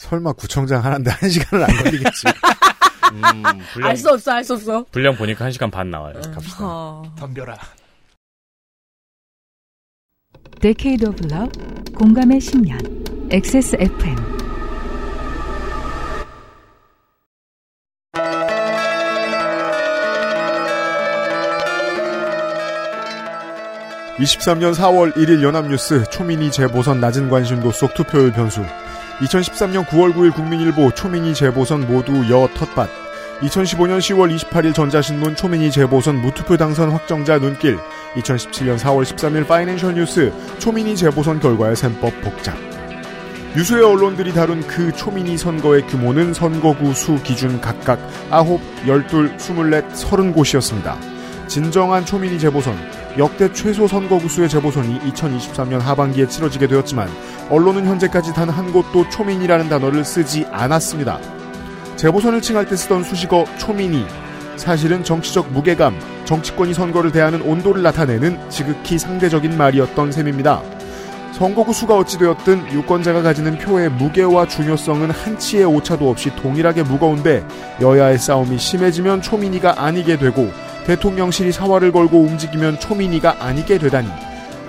설마 구청장 하는데 한 시간은 안 걸리겠지. 음, 분량, 알수 없어, 알 수 없어. 분량 보니까 1시간 반 나와요. 갑시다. 어. 덤벼라. Decade of Love 공감의 10년 XSFM 23년 4월 1일 연합뉴스 초민이 재보선 낮은 관심도 속 투표율 변수 2013년 9월 9일 국민일보 초민이 재보선 모두 여 텃밭. 2015년 10월 28일 전자신문 초민이 재보선 무투표 당선 확정자 눈길. 2017년 4월 13일 파이낸셜 뉴스 초민이 재보선 결과의 셈법 복잡. 유수의 언론들이 다룬 그 초민이 선거의 규모는 선거구 수 기준 각각 9, 12, 24, 30곳이었습니다. 진정한 초민이 재보선, 역대 최소 선거구 수의 재보선이 2023년 하반기에 치러지게 되었지만 언론은 현재까지 단 한 곳도 초민이라는 단어를 쓰지 않았습니다. 재보선을 칭할 때 쓰던 수식어 초민이 사실은 정치적 무게감, 정치권이 선거를 대하는 온도를 나타내는 지극히 상대적인 말이었던 셈입니다. 선거구 수가 어찌되었든 유권자가 가지는 표의 무게와 중요성은 한치의 오차도 없이 동일하게 무거운데 여야의 싸움이 심해지면 초민이가 아니게 되고 대통령실이 사활을 걸고 움직이면 초민이가 아니게 되다니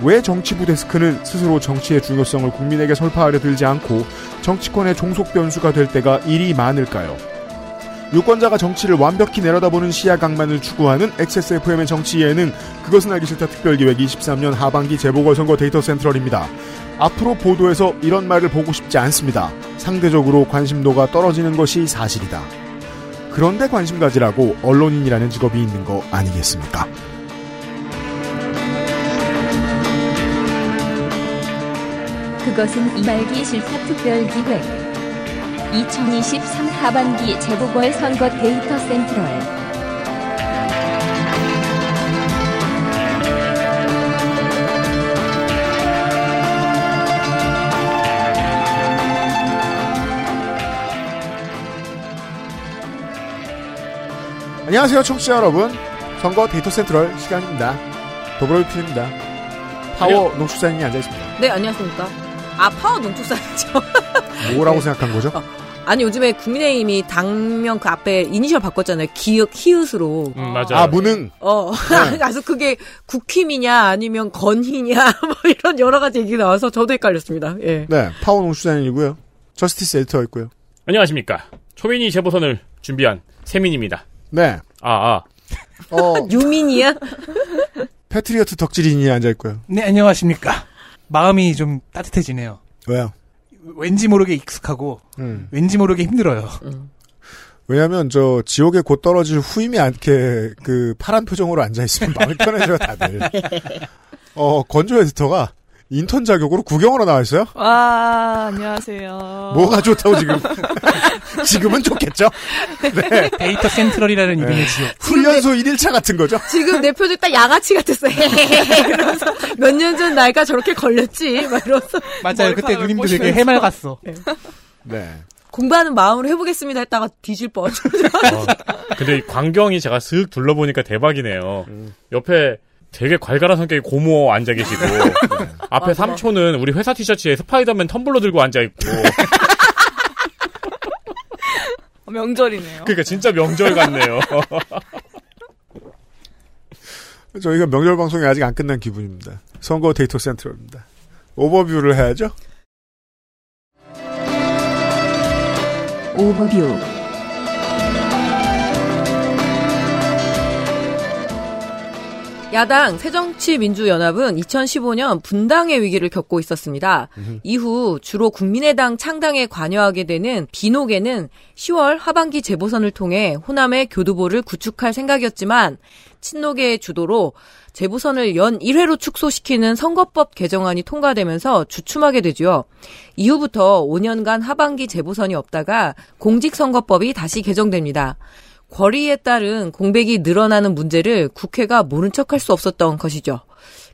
왜 정치부 데스크는 스스로 정치의 중요성을 국민에게 설파하려 들지 않고 정치권의 종속 변수가 될 때가 일이 많을까요? 유권자가 정치를 완벽히 내려다보는 시야 강만을 추구하는 XSFM의 정치 예능 그것은 알기 싫다 특별기획 23년 하반기 재보궐선거 데이터 센트럴입니다. 앞으로 보도에서 이런 말을 보고 싶지 않습니다. 상대적으로 관심도가 떨어지는 것이 사실이다. 그런데 관심 가지라고 언론인이라는 직업이 있는 거 아니겠습니까? 그것은 이말기 실사 특별기획 2023 하반기 재보궐선거 데이터 센트럴 안녕하세요, 청취자 여러분. 선거 데이터 센트럴 시간입니다. 더불어유피입니다. 파워 농축산인이 앉아있습니다. 네, 안녕하십니까. 아, 파워 농축산이죠. 뭐라고 생각한 거죠? 아니, 요즘에 국민의힘이 당명 그 앞에 이니셜 바꿨잖아요. 기역, 히읗으로. 음, 맞아요. 아, 무능. 어, 네. 그래서 그게 국힘이냐, 아니면 건희냐, 뭐 이런 여러 가지 얘기 나와서 저도 헷갈렸습니다. 예. 네, 파워 농축산인이고요. 저스티스 에디터 있고요. 안녕하십니까. 초민이 재보선을 준비한 세민입니다. 네, 아, 아. 어, 유민이야? 패트리어트 덕질인이 앉아있고요. 네, 안녕하십니까. 마음이 좀 따뜻해지네요. 왜요? 왠지 모르게 익숙하고, 음. 왠지 모르게 힘들어요. 왜냐면, 저, 지옥에 곧 떨어질 후임이 않게, 그, 파란 표정으로 앉아있으면 마음이 편해져요, 다들. 어, 건조 에디터가 인턴 자격으로 구경하러 나와 있어요? 와, 안녕하세요. 뭐가 좋다고 지금. 지금은 좋겠죠? 네. 데이터 센트럴이라는 이름의 지역. 훈련소 1일차 같은 거죠? 지금 내 표정 딱 양아치 같았어. 이러면서 몇 년 전 나이가 저렇게 걸렸지. 막 이러면서 맞아요. 그때 누님도 되게. 해맑았어. 네. 공부하는 마음으로 해보겠습니다 했다가 뒤질 뻔. 어, 근데 이 광경이 제가 슥 둘러보니까 대박이네요. 옆에 되게 괄괄한 성격의 고모 앉아 계시고 앞에 맞아. 삼촌은 우리 회사 티셔츠에 스파이더맨 텀블러 들고 앉아 있고 명절이네요. 그러니까 진짜 명절 같네요. 저희가 명절 방송이 아직 안 끝난 기분입니다. 선거 데이터 센트럴입니다. 오버뷰를 해야죠? 오버뷰 야당 새정치민주연합은 2015년 분당의 위기를 겪고 있었습니다. 이후 주로 국민의당 창당에 관여하게 되는 비노계는 10월 하반기 재보선을 통해 호남의 교두보를 구축할 생각이었지만 친노계의 주도로 재보선을 연 1회로 축소시키는 선거법 개정안이 통과되면서 주춤하게 되죠. 이후부터 5년간 하반기 재보선이 없다가 공직선거법이 다시 개정됩니다. 권리에 따른 공백이 늘어나는 문제를 국회가 모른 척할 수 없었던 것이죠.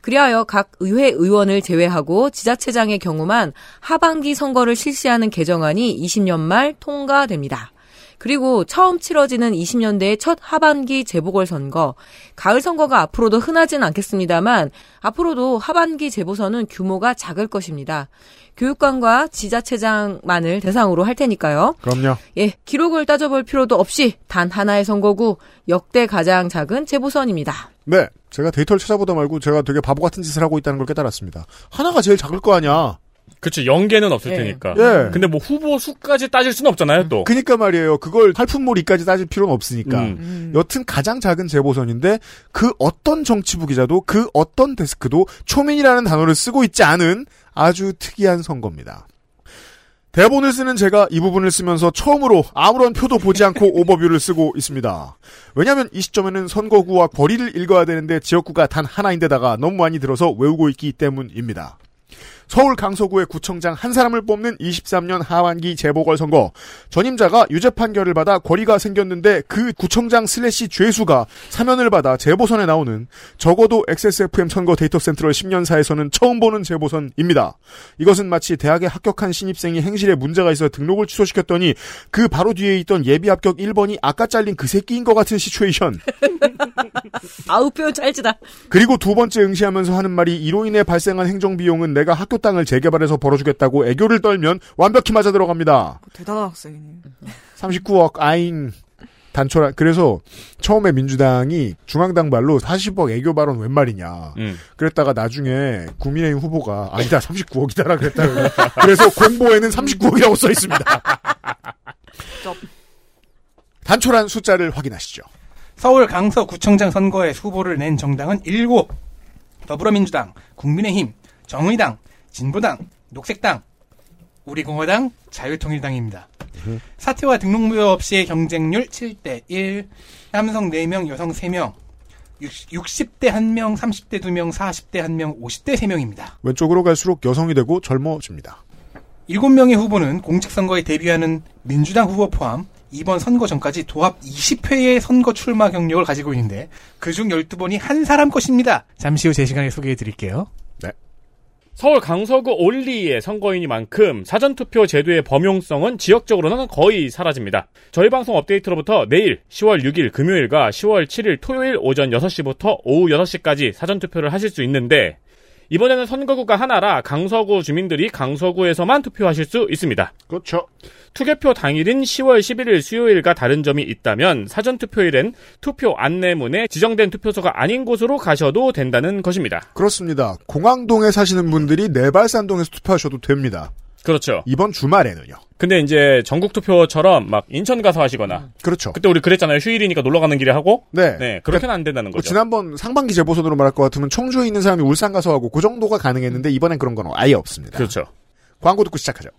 그리하여 각 의회 의원을 제외하고 지자체장의 경우만 하반기 선거를 실시하는 개정안이 20년 말 통과됩니다. 그리고 처음 치러지는 20년대의 첫 하반기 재보궐선거, 가을 선거가 앞으로도 흔하진 않겠습니다만 앞으로도 하반기 재보선은 규모가 작을 것입니다. 교육관과 지자체장만을 대상으로 할 테니까요. 그럼요. 예, 기록을 따져볼 필요도 없이 단 하나의 선거구 역대 가장 작은 재보선입니다. 네. 제가 데이터를 찾아보다 말고 제가 되게 바보 같은 짓을 하고 있다는 걸 깨달았습니다. 하나가 제일 작을 거 아니야. 그쵸, 연계는 없을 예. 테니까. 예. 근데 뭐 후보 수까지 따질 수는 없잖아요, 또. 그니까 말이에요. 그걸 할품몰이까지 따질 필요는 없으니까. 음. 여튼 가장 작은 재보선인데 그 어떤 정치부 기자도 그 어떤 데스크도 초민이라는 단어를 쓰고 있지 않은 아주 특이한 선거입니다. 대본을 쓰는 제가 이 부분을 쓰면서 처음으로 아무런 표도 보지 않고 오버뷰를 쓰고 있습니다. 왜냐하면 이 시점에는 선거구와 거리를 읽어야 되는데 지역구가 단 하나인데다가 너무 많이 들어서 외우고 있기 때문입니다. 서울 강서구의 구청장 한 사람을 뽑는 23년 하반기 재보궐선거. 전임자가 유죄 판결을 받아 거리가 생겼는데 그 구청장 슬래시 죄수가 사면을 받아 재보선에 나오는 적어도 XSFM 선거 데이터 센트럴 10년사에서는 처음 보는 재보선입니다. 이것은 마치 대학에 합격한 신입생이 행실에 문제가 있어 등록을 취소시켰더니 그 바로 뒤에 있던 예비 합격 1번이 아까 잘린 그 새끼인 것 같은 시츄에이션. 아우 표현 찰지다. 그리고 두 번째 응시하면서 하는 말이 이로 인해 발생한 행정 비용은 내가 학교 땅을 재개발해서 벌어주겠다고 애교를 떨면 완벽히 맞아 들어갑니다. 대단한 학생이네. 39억 아잉 단초라 그래서 처음에 민주당이 중앙당 발로 40억 애교 발언 웬 말이냐 음. 그랬다가 나중에 국민의힘 후보가 아니다 39억이다라 그랬다 그래서 공보에는 39억이라고 써 있습니다 단초란 숫자를 확인하시죠 서울 강서구청장 선거에 후보를 낸 정당은 7. 더불어민주당, 국민의힘, 정의당, 진보당, 녹색당, 우리공화당, 자유통일당입니다. 사퇴와 등록 무효 없이의 경쟁률 7대 1, 남성 4명, 여성 3명, 60, 대 1명, 30대 2명, 40대 1명, 50대 3명입니다. 왼쪽으로 갈수록 여성이 되고 젊어집니다 7명의 후보는 공직선거에 데뷔하는 민주당 후보 포함 이번 선거 전까지 도합 20회의 선거 출마 경력을 가지고 있는데 그중 12번이 한 사람 것입니다. 잠시 후 제 시간에 소개해 드릴게요. 서울 강서구 올리의 선거인이만큼 사전투표 제도의 범용성은 지역적으로는 거의 사라집니다. 저희 방송 업데이트로부터 내일 10월 6일 금요일과 10월 7일 토요일 오전 6시부터 오후 6시까지 사전투표를 하실 수 있는데 이번에는 선거구가 하나라 강서구 주민들이 강서구에서만 투표하실 수 있습니다. 그렇죠 투개표 당일인 10월 11일 수요일과 다른 점이 있다면 사전 투표일엔 투표 안내문에 지정된 투표소가 아닌 곳으로 가셔도 된다는 것입니다. 그렇습니다 공항동에 사시는 분들이 내발산동에서 투표하셔도 됩니다 그렇죠. 이번 주말에는요 근데 이제 전국 투표처럼 막 인천 가서 하시거나 그렇죠 그때 우리 그랬잖아요. 휴일이니까 놀러 가는 길에 하고 네. 네, 그렇게는 안 된다는 뭐 거죠. 지난번 상반기 재보선으로 말할 것 같으면 청주에 있는 사람이 울산 가서 하고 그 정도가 가능했는데 이번엔 그런 건 아예 없습니다. 그렇죠. 광고 듣고 시작하죠.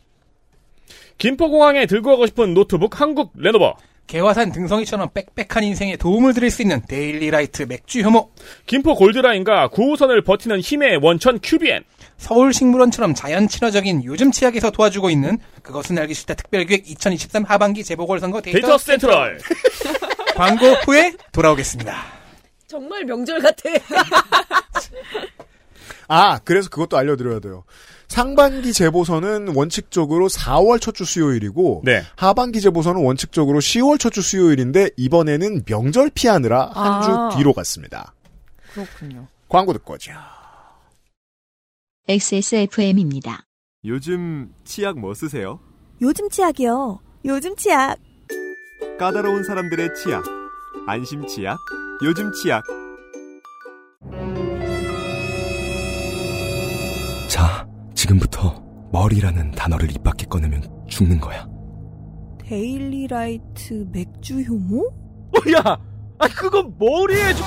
김포공항에 들고 가고 싶은 노트북 한국 레노버. 개화산 등성이처럼 빽빽한 인생에 도움을 드릴 수 있는 데일리라이트 맥주 효모 김포 골드라인과 9호선을 버티는 힘의 원천 큐비엔. 서울식물원처럼 자연 친화적인 요즘 치약에서 도와주고 있는 그것은 알기 싫다 특별기획 2023 하반기 재보궐선거 데이터, 데이터 센트럴. 광고 후에 돌아오겠습니다. 정말 명절 같아. 아, 그래서 그것도 알려드려야 돼요. 상반기 재보선은 원칙적으로 4월 첫 주 수요일이고 네. 하반기 재보선은 원칙적으로 10월 첫 주 수요일인데 이번에는 명절 피하느라 한주 아. 뒤로 갔습니다. 그렇군요. 광고 듣고 오죠. XSFM입니다. 요즘 치약 뭐 쓰세요? 요즘 치약이요. 요즘 치약. 까다로운 사람들의 치약. 안심 치약. 요즘 치약. 지금부터 머리라는 단어를 입 밖에 꺼내면 죽는 거야. 데일리 라이트 맥주 효모? 어, 야, 아 그건 머리에 좀.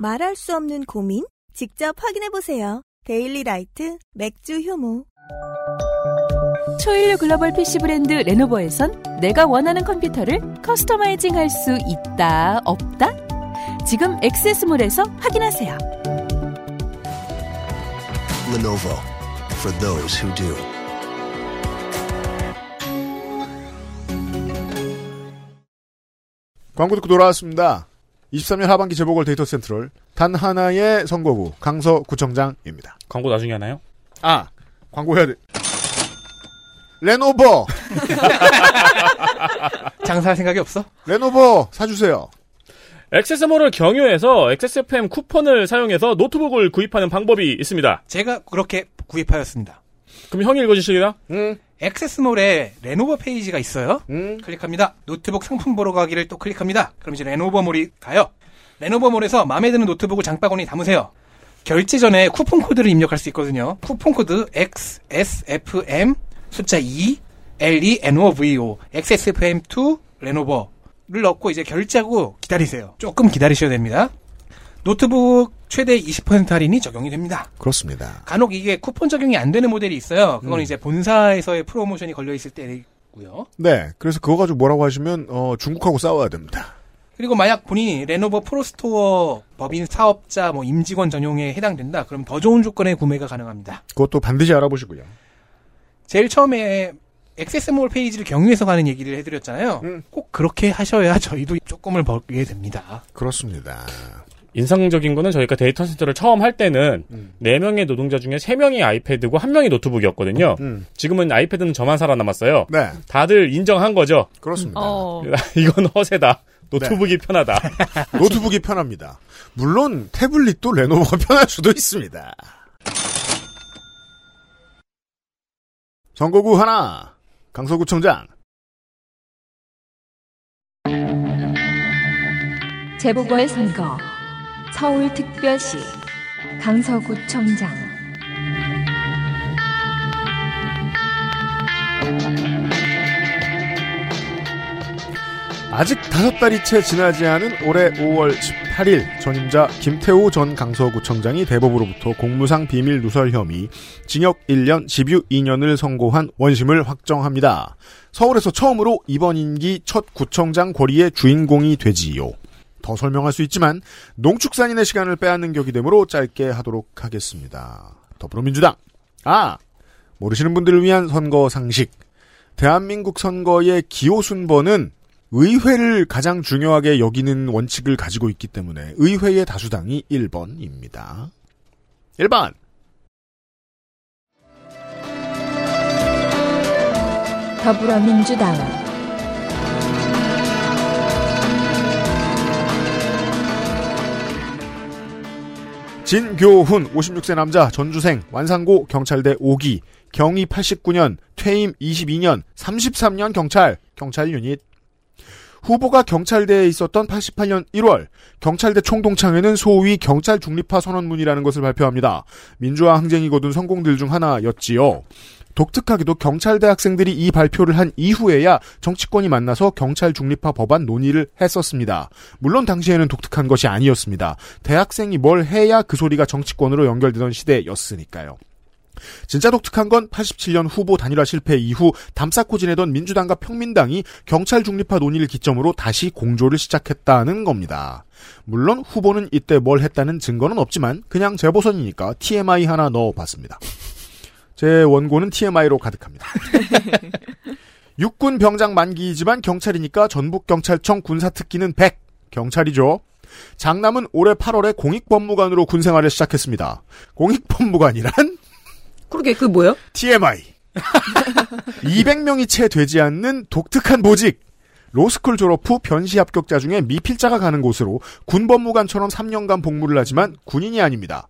말할 수 없는 고민? 직접 확인해보세요. 데일리 라이트 맥주 효모. 초일류 글로벌 PC 브랜드 레노버에선 내가 원하는 컴퓨터를 customizing 할 수 있다, 없다? 지금 액세스몰에서 확인하세요. Lenovo for those who do. 광고 듣고 돌아왔습니다. 23년 하반기 재보궐 데이터 센트럴 단 하나의 선거구 강서 구청장입니다. 광고 나중에 하나요? 아, 광고 해야 돼. 레노버 장사할 생각이 없어? 레노버 사주세요. 액세스몰을 경유해서 XSFM 쿠폰을 사용해서 노트북을 구입하는 방법이 있습니다. 제가 그렇게 구입하였습니다. 그럼 형이 읽어주시겠다? 응. 액세스몰에 레노버 페이지가 있어요. 클릭합니다. 노트북 상품 보러 가기를 또 클릭합니다. 그럼 이제 레노버몰이 가요. 레노버몰에서 마음에 드는 노트북을 장바구니 담으세요. 결제 전에 쿠폰 코드를 입력할 수 있거든요. 쿠폰 코드 XSFM 숫자 2 LENOVO XSFM2 레노버 를 넣고 이제 결제하고 기다리세요. 조금 기다리셔야 됩니다. 노트북 최대 20% 할인이 적용이 됩니다. 그렇습니다. 간혹 이게 쿠폰 적용이 안 되는 모델이 있어요. 그건 음. 이제 본사에서의 프로모션이 걸려 있을 때고요. 네. 그래서 그거 가지고 뭐라고 하시면 어, 중국하고 싸워야 됩니다. 그리고 만약 본인이 레노버 Pro Store 법인 사업자 뭐 임직원 전용에 해당된다. 그럼 더 좋은 조건의 구매가 가능합니다. 그것도 반드시 알아보시고요. 제일 처음에 액세스몰 페이지를 경유해서 가는 얘기를 해드렸잖아요. 꼭 그렇게 하셔야 저희도 조금을 벌게 됩니다. 그렇습니다. 인상적인 거는 저희가 데이터 센터를 처음 할 때는 네 4명의 노동자 중에 3명이 아이패드고 1명이 노트북이었거든요. 음. 지금은 아이패드는 저만 살아남았어요. 네. 다들 인정한 거죠. 그렇습니다. 어. 이건 허세다. 노트북이 편하다. 노트북이 편합니다. 물론 태블릿도 레노버가 편할 수도 있습니다. 선거구 하나 강서구청장. 재보궐선거 서울특별시 강서구청장 아직 다섯 달이 채 지나지 않은 올해 5월 18일 전임자 김태우 전 강서구청장이 대법으로부터 공무상 비밀 누설 혐의 징역 1년 집유 2년을 선고한 원심을 확정합니다. 서울에서 처음으로 이번 임기 첫 구청장 권리의 주인공이 되지요. 더 설명할 수 있지만 농축산인의 시간을 빼앗는 격이 되므로 짧게 하도록 하겠습니다. 더불어민주당 아 모르시는 분들을 위한 선거 상식 대한민국 선거의 기호 순번은 의회를 가장 중요하게 여기는 원칙을 가지고 있기 때문에 의회의 다수당이 1번입니다. 1번. 더불어민주당. 진교훈 56세 남자 전주생 완산고 경찰대 5기. 경위 89년 퇴임 22년 33년 경찰. 경찰 유닛 후보가 경찰대에 있었던 88년 1월 경찰대 총동창회는 소위 경찰 중립화 선언문이라는 것을 발표합니다. 민주화 항쟁이 거둔 성공들 중 하나였지요. 독특하게도 경찰대 학생들이 이 발표를 한 이후에야 정치권이 만나서 경찰 중립화 법안 논의를 했었습니다. 물론 당시에는 독특한 것이 아니었습니다. 대학생이 뭘 해야 그 소리가 정치권으로 연결되던 시대였으니까요. 진짜 독특한 건 87년 후보 단일화 실패 이후 담쌓고 지내던 민주당과 평민당이 경찰 중립화 논의를 기점으로 다시 공조를 시작했다는 겁니다. 물론 후보는 이때 뭘 했다는 증거는 없지만 그냥 재보선이니까 TMI 하나 넣어봤습니다. 제 원고는 TMI로 가득합니다. 육군 병장 만기이지만 경찰이니까 전북경찰청 군사특기는 100. 경찰이죠. 장남은 올해 8월에 공익법무관으로 군생활을 시작했습니다. 공익법무관이란 그러게 그 뭐요? TMI. 200명이 채 되지 않는 독특한 보직. 로스쿨 졸업 후 변시 합격자 중에 미필자가 가는 곳으로 군법무관처럼 3년간 복무를 하지만 군인이 아닙니다.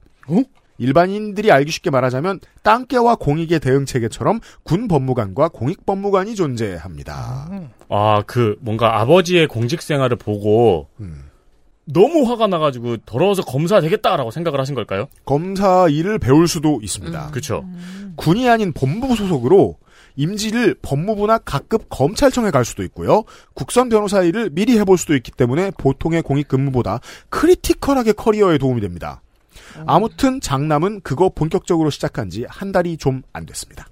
일반인들이 알기 쉽게 말하자면 땅개와 공익의 대응 체계처럼 군 법무관과 공익 법무관이 존재합니다. 아, 그, 뭔가 아버지의 공직 생활을 보고, 너무 화가 나가지고, 더러워서 검사 되겠다라고 생각을 하신 걸까요? 검사 일을 배울 수도 있습니다. 그쵸. 군이 아닌 법무부 소속으로 임지를 법무부나 각급 검찰청에 갈 수도 있고요. 국선 변호사 일을 미리 해볼 수도 있기 때문에 보통의 공익 근무보다 크리티컬하게 커리어에 도움이 됩니다. 아무튼 장남은 그거 본격적으로 시작한 지 한 달이 좀 안 됐습니다.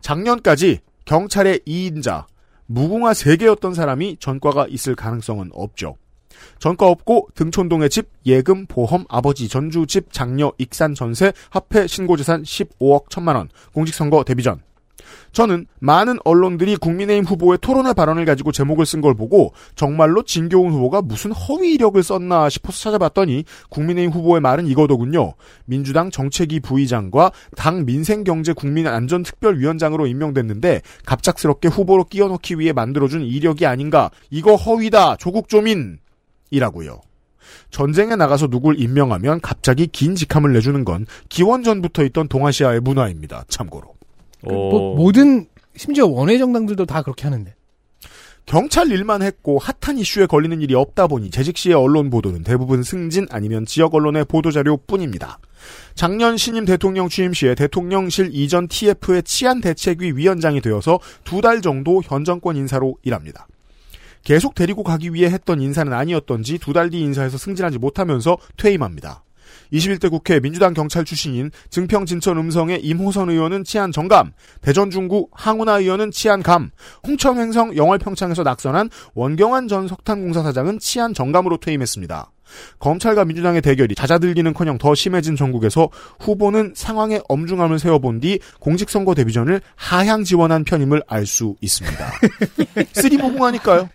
작년까지 경찰의 2인자, 무궁화 3개였던 사람이 전과가 있을 가능성은 없죠. 전과 없고 등촌동의 집, 예금, 보험, 아버지 전주 집, 장녀, 익산 전세, 합해 신고재산 15억 1천만 원, 공직선거 데뷔 전. 저는 많은 언론들이 국민의힘 후보의 토론회 발언을 가지고 제목을 쓴 걸 보고 정말로 진교훈 후보가 무슨 허위 이력을 썼나 싶어서 찾아봤더니 국민의힘 후보의 말은 이거더군요. 민주당 정책위 부의장과 당 민생경제국민안전특별위원장으로 임명됐는데 갑작스럽게 후보로 끼워넣기 위해 만들어준 이력이 아닌가. 이거 허위다. 조국 조민. 이라고요. 전쟁에 나가서 누굴 임명하면 갑자기 긴 직함을 내주는 건 기원전부터 있던 동아시아의 문화입니다. 참고로. 그 뭐, 모든 심지어 원외 정당들도 다 그렇게 하는데. 경찰 일만 했고 핫한 이슈에 걸리는 일이 없다 보니 재직 시의 언론 보도는 대부분 승진 아니면 지역 언론의 보도자료 뿐입니다. 작년 신임 대통령 취임 시에 대통령실 이전 TF의 치안 대책위 위원장이 되어서 두 달 정도 현 정권 인사로 일합니다. 계속 데리고 가기 위해 했던 인사는 아니었던지 두 달 뒤 인사에서 승진하지 못하면서 퇴임합니다. 21대 국회 민주당 경찰 출신인 증평 진천 음성의 임호선 의원은 치안 정감, 대전 중구 항운하 의원은 치안 감, 홍천 횡성 영월 평창에서 낙선한 원경환 전 석탄공사 사장은 치안 정감으로 퇴임했습니다. 검찰과 민주당의 대결이 잦아들기는커녕 더 심해진 전국에서 후보는 상황의 엄중함을 세워본 뒤 공직선거 데뷔전을 하향 지원한 편임을 알 수 있습니다. 쓰리무궁하니까요.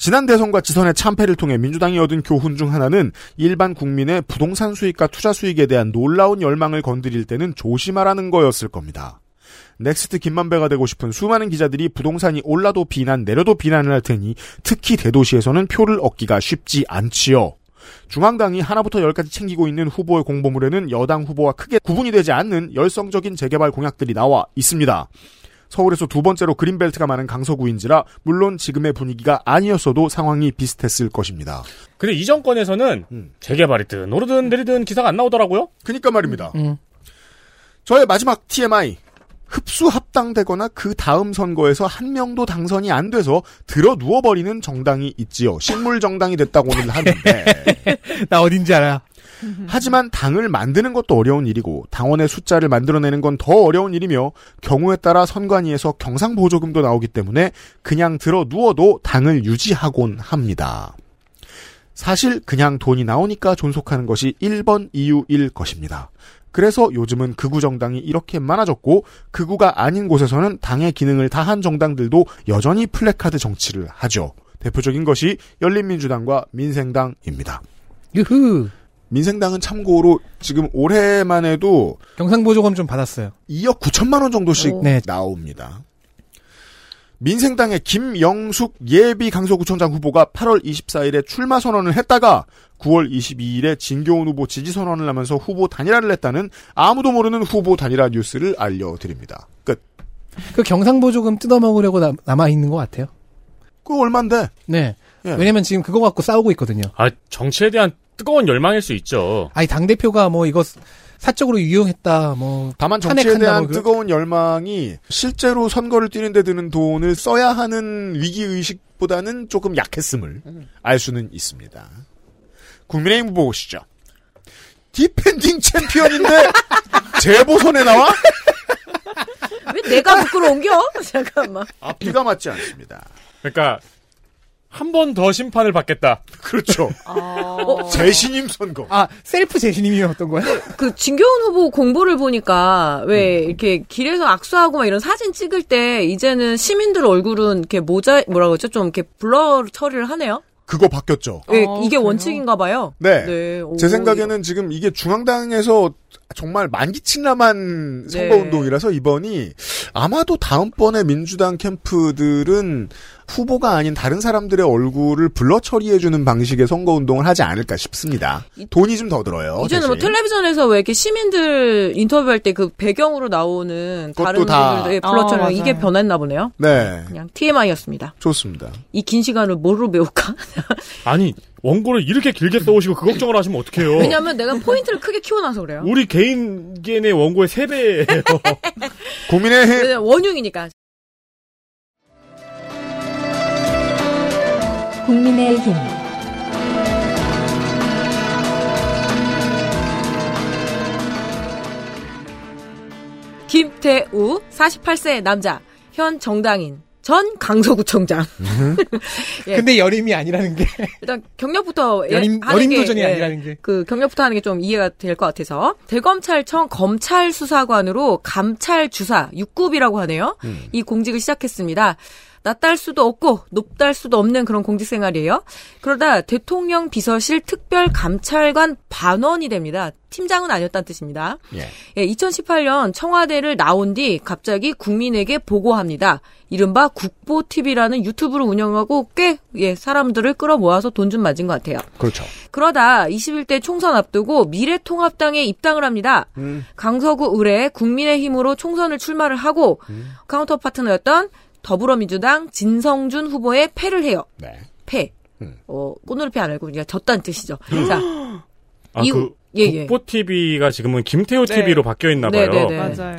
지난 대선과 지선의 참패를 통해 민주당이 얻은 교훈 중 하나는 일반 국민의 부동산 수익과 투자 수익에 대한 놀라운 열망을 건드릴 때는 조심하라는 거였을 겁니다. next 김만배가 되고 싶은 수많은 기자들이 부동산이 올라도 비난, 내려도 비난을 할 테니 특히 대도시에서는 표를 얻기가 쉽지 않지요. 중앙당이 하나부터 열까지 챙기고 있는 후보의 공보물에는 여당 후보와 크게 구분이 되지 않는 열성적인 재개발 공약들이 나와 있습니다. 서울에서 두 번째로 그린벨트가 많은 강서구인지라 물론 지금의 분위기가 아니었어도 상황이 비슷했을 것입니다. 근데 이 정권에서는 음. 재개발이든 오르든 내리든 기사가 안 나오더라고요. 그니까 말입니다. 음. 저의 마지막 TMI. 흡수 합당되거나 그 다음 선거에서 한 명도 당선이 안 돼서 들어 누워버리는 정당이 있지요. 식물 정당이 됐다고는 하는데. 나 어딘지 알아. 하지만 당을 만드는 것도 어려운 일이고 당원의 숫자를 만들어내는 건 더 어려운 일이며 경우에 따라 선관위에서 경상보조금도 나오기 때문에 그냥 들어 누워도 당을 유지하곤 합니다. 사실 그냥 돈이 나오니까 존속하는 것이 1번 이유일 것입니다. 그래서 요즘은 극우 정당이 이렇게 많아졌고 극우가 아닌 곳에서는 당의 기능을 다한 정당들도 여전히 플래카드 정치를 하죠. 대표적인 것이 열린민주당과 민생당입니다. 유후. 민생당은 참고로 지금 올해만 해도 경상보조금 좀 받았어요. 2억 9천만 원 정도씩 네. 나옵니다. 민생당의 김영숙 예비 강서구청장 후보가 8월 24일에 출마 선언을 했다가 9월 22일에 진교훈 후보 지지 선언을 하면서 후보 단일화를 했다는 아무도 모르는 후보 단일화 뉴스를 알려드립니다. 끝. 그 경상보조금 뜯어먹으려고 남, 남아있는 것 같아요. 그거 얼만데? 네. 예. 왜냐면 지금 그거 갖고 싸우고 있거든요. 아 정치에 대한 뜨거운 열망일 수 있죠. 아니, 당 대표가 뭐 이거 사적으로 유용했다, 뭐. 다만 정치에 탄핵한다, 대한 뭐 그- 뜨거운 열망이 실제로 선거를 뛰는데 드는 돈을 써야 하는 위기 의식보다는 조금 약했음을 알 수는 있습니다. 국민의힘 후보 보시죠. defending 챔피언인데 재보선에 나와? 왜 내가 부끄러운겨? 잠깐만. 앞뒤가 맞지 않습니다. 그러니까 한 번 더 심판을 받겠다. 그렇죠. 어, 재신임 선거. 아, 셀프 재신임이었던 거야? 그 진교훈 후보 공보를 보니까 왜 음. 이렇게 길에서 악수하고 막 이런 사진 찍을 때 이제는 시민들 얼굴은 이렇게 모자 뭐라 그러죠? 좀 이렇게 블러 처리를 하네요. 그거 바뀌었죠. 예, 아, 이게 그래요? 원칙인가 봐요. 네. 오. 제 생각에는 지금 이게 중앙당에서 정말 만기친남한 네. 선거운동이라서 이번이 아마도 다음번에 민주당 캠프들은 후보가 아닌 다른 사람들의 얼굴을 블러 처리해주는 방식의 선거 운동을 하지 않을까 싶습니다. 돈이 좀 더 들어요. 이제는 뭐. 텔레비전에서 왜 이렇게 시민들 인터뷰할 때 그 배경으로 나오는 다른 다- 분들의 불러처럼 아, 이게 맞아요. 변했나 보네요. 네. 그냥 TMI였습니다. 좋습니다. 이 긴 시간을 뭐로 배울까? 아니 원고를 이렇게 길게 써오시고 그 걱정을 하시면 어떡해요. 왜냐면 내가 포인트를 크게 키워놔서 그래요. 우리 개인 개인의 원고의 3배예요. 국민의힘 왜냐면 원흉이니까. 국민의힘 김태우 48세 남자 현 정당인 전 강서구청장. 예. 근데 여림이 아니라는 게 일단 경력부터 예, 여림 하는 여림 게, 도전이 예, 아니라는 게 그 경력부터 하는 게 좀 이해가 될 것 같아서 대검찰청 검찰 수사관으로 감찰 주사 6급이라고 하네요. 음. 이 공직을 시작했습니다. 낮달 수도 없고 높달 수도 없는 그런 공직 생활이에요. 그러다 대통령 비서실 특별 감찰관 반원이 됩니다. 팀장은 아니었다는 뜻입니다. 예. 예, 2018년 청와대를 나온 뒤 갑자기 국민에게 보고합니다. 이른바 국보TV라는 유튜브를 운영하고 꽤 예, 사람들을 끌어모아서 돈 좀 만진 것 같아요. 그렇죠. 그러다 21대 총선 앞두고 미래통합당에 입당을 합니다. 음. 강서구 을에 국민의힘으로 총선을 출마를 하고 음. counter partner였던 더불어민주당 진성준 후보에 패를 해요. 네. 패. 음. 어, 꽃놀이패 안 알고 그냥 졌다는 뜻이죠. 자, 아, 이후- 그 예, 예. 국보 TV가 지금은 김태호 네. TV로 바뀌어 있나 네, 봐요. 네, 네. 맞아요.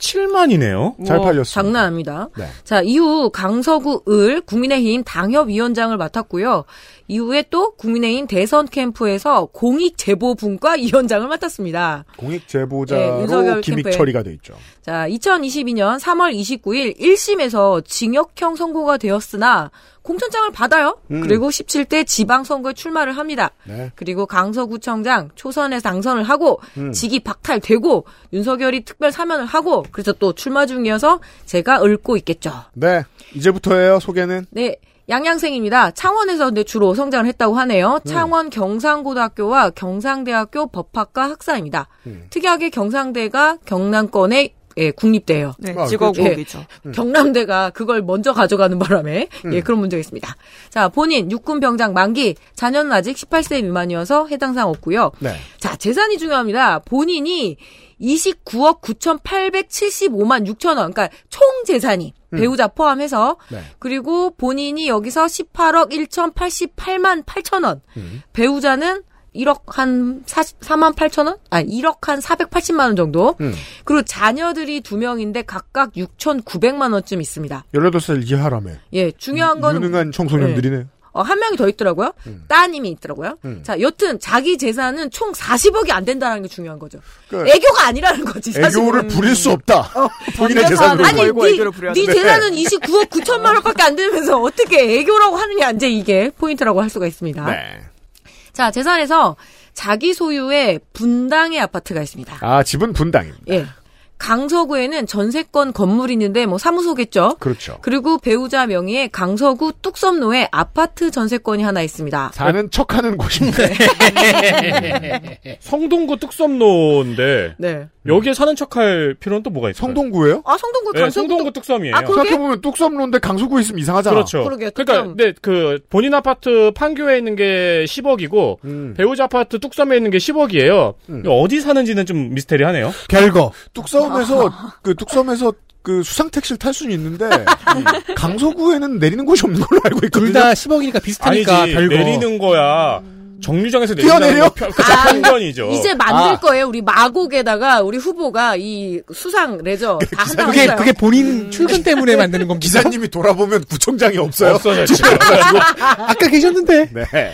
77만이네요. 잘 뭐, 팔렸습니다. 장난 아닙니다. 네. 자, 이후 강서구 을 국민의힘 당협위원장을 맡았고요. 이후에 또 국민의힘 대선 캠프에서 공익제보분과 위원장을 맡았습니다. 공익 예, 제보자로 윤석열 기믹 캠프에. 처리가 돼 있죠. 자, 2022년 3월 29일 1심에서 징역형 선고가 되었으나 공천장을 받아요. 음. 그리고 17대 지방선거에 출마를 합니다. 네. 그리고 강서구청장 초선에 당선을 하고 음. 직위 박탈되고 윤석열이 특별 사면을 하고 그래서 또 출마 중이어서 제가 읊고 있겠죠. 네. 이제부터예요. 소개는 네. 양양생입니다. 창원에서 근데 주로 성장을 했다고 하네요. 음. 창원 경상고등학교와 경상대학교 법학과 학사입니다. 음. 특이하게 경상대가 경남권의 예, 국립대예요. 네, 아, 직업국이죠. 음. 경남대가 그걸 먼저 가져가는 바람에 예, 그런 문제가 있습니다. 자, 본인 육군 병장 만기, 자녀는 아직 18세 미만이어서 해당 사항 없고요. 네. 자, 재산이 중요합니다. 본인이 29억 9,875만 6천 원, 그러니까 총 재산이 음. 배우자 포함해서 네. 그리고 본인이 여기서 18억 1,088만 8천 원, 음. 배우자는 1억 한 40, 4만 8천 원? 아, 1억 한 480만 원 정도. 음. 그리고 자녀들이 두 명인데 각각 6,900만 원쯤 있습니다. 18살 이하라며. 예, 중요한 거는 유능한 청소년들이네. 어, 한 명이 더 있더라고요. 음. 따님이 있더라고요. 음. 자, 여튼 자기 재산은 총 40억이 안 된다는 게 중요한 거죠. 그 애교가 아니라는 거지. 사실은. 애교를 부릴 수 없다. 본인의 전 재산으로. 아니, 걸고 네, 애교를 부려야 네 돼. 재산은 29억 9천만 원밖에 안 되면서 어떻게 애교라고 하느냐 이제 이게 포인트라고 할 수가 있습니다. 네. 자, 재산에서 자기 소유의 분당의 아파트가 있습니다. 아, 집은 분당입니다. 예. 강서구에는 전세권 건물이 있는데 뭐 사무소겠죠. 그렇죠. 그리고 배우자 명의의 강서구 뚝섬로에 아파트 전세권이 하나 있습니다. 사는 척하는 곳인데. 성동구 뚝섬로인데 네. 여기에 사는 척할 필요는 또 뭐가 있어요? 성동구예요? 아, 성동구 네, 강서구 성동구 뚝섬이에요. 아, 그- 그러게? 생각해 보면 뚝섬로인데 강서구에 있으면 이상하잖아. 그렇죠. 그러게요, 그러니까 뚝섬. 네, 그 본인 아파트 판교에 있는 게 10억이고 음. 배우자 아파트 뚝섬에 있는 게 10억이에요. 음. 어디 사는지는 좀 미스테리하네요. 별거 뚝섬에서 그 뚝섬에서 그 수상 택시를 탈 수는 있는데 강서구에는 내리는 곳이 없는 걸로 알고 있거든요. 둘 다 10억이니까 비슷하니까 아니지 별거 내리는 거야. 정류장에서 뛰어내려? 편- 그쵸, 아, 편견이죠. 이제 만들 아. 거예요. 우리 마곡에다가 우리 후보가 이 수상 레저 다 한다고 그게. 그게 본인 출근 때문에 만드는 겁니다. 기사님이 돌아보면 구청장이 없어요. 없어졌죠. 아까 계셨는데 네.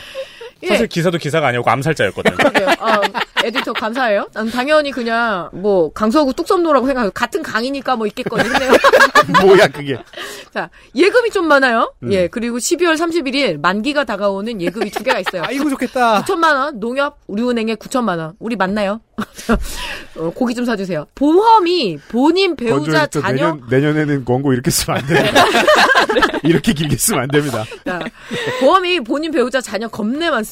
예. 사실 기사도 기사가 아니고 암살자였거든요. 그러게요. 아, 에디터 감사해요. 난 당연히 그냥 뭐 강서구 뚝섬로라고 생각해요. 같은 강이니까 뭐 있겠거니. 근데 뭐야 그게. 자 예금이 좀 많아요. 음. 예 그리고 12월 31일 만기가 다가오는 예금이 두 개가 있어요. 아이고 좋겠다. 9천만 원, 농협, 우리은행에 9천만 원. 우리 맞나요? 어, 고기 좀 사주세요. 보험이 본인 배우자 자녀 내년 내년에는 광고 이렇게 쓰면 안 됩니다. 이렇게 길게 쓰면 안 됩니다. 자, 보험이 본인 배우자 자녀 겁내 많습니다.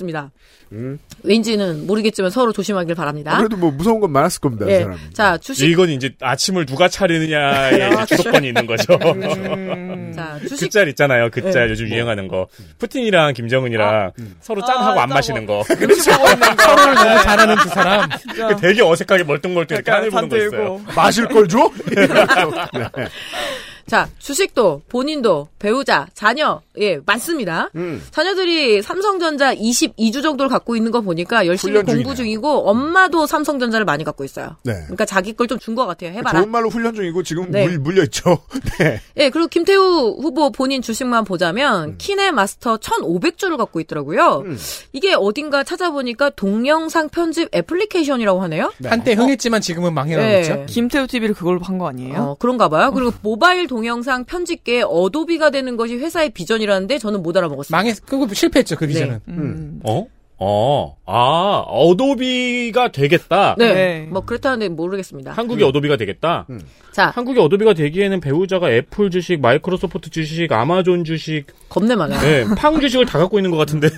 음. 왠지는 모르겠지만 서로 조심하길 바랍니다. 아무래도 뭐 무서운 건 많았을 겁니다. 그 예. 자 주식 이건 이제 아침을 누가 차리느냐에 이제 주도권이 있는 거죠. 음. 자 주식 그짤 있잖아요. 그짤 네. 요즘 유행하는 거. 푸틴이랑 김정은이랑 서로 짠하고 아, 안짠 마시는 거. 서로를 너무 잘하는 두 사람. 되게 어색하게 멀뚱멀뚱 이렇게 하늘 보는 산거 있어요. 마실 걸 줘? 네. 자, 주식도 본인도 배우자, 자녀 예, 많습니다. 음. 자녀들이 삼성전자 22주 정도를 갖고 있는 거 보니까 열심히 공부 중이네요. 중이고 엄마도 삼성전자를 많이 갖고 있어요. 네. 그러니까 자기 걸 좀 준 것 같아요. 해봐라. 좋은 말로 훈련 중이고 지금 네. 물, 물려 있죠. 네. 예, 그리고 김태우 후보 본인 주식만 보자면 음. 키네 마스터 1,500주를 갖고 있더라고요. 음. 이게 어딘가 찾아보니까 동영상 편집 애플리케이션이라고 하네요. 네. 한때 흥했지만 지금은 망해가고 네. 있죠. 김태우 TV를 그걸로 한거 아니에요? 어, 그런가 봐요. 그리고 모바일 동 영상 편집계의 어도비가 되는 것이 회사의 비전이라는데 저는 못 알아먹었어요. 망했, 그거 실패했죠, 그 비전은. 음. 어? 어, 아, 어도비가 되겠다. 네. 뭐 그렇다는데 모르겠습니다. 한국이 어도비가 되겠다. 자, 한국이 어도비가 되기에는 배우자가 애플 주식, 마이크로소프트 주식, 아마존 주식, 겁내 많아요. 네, 팡 주식을 다 갖고 있는 것 같은데.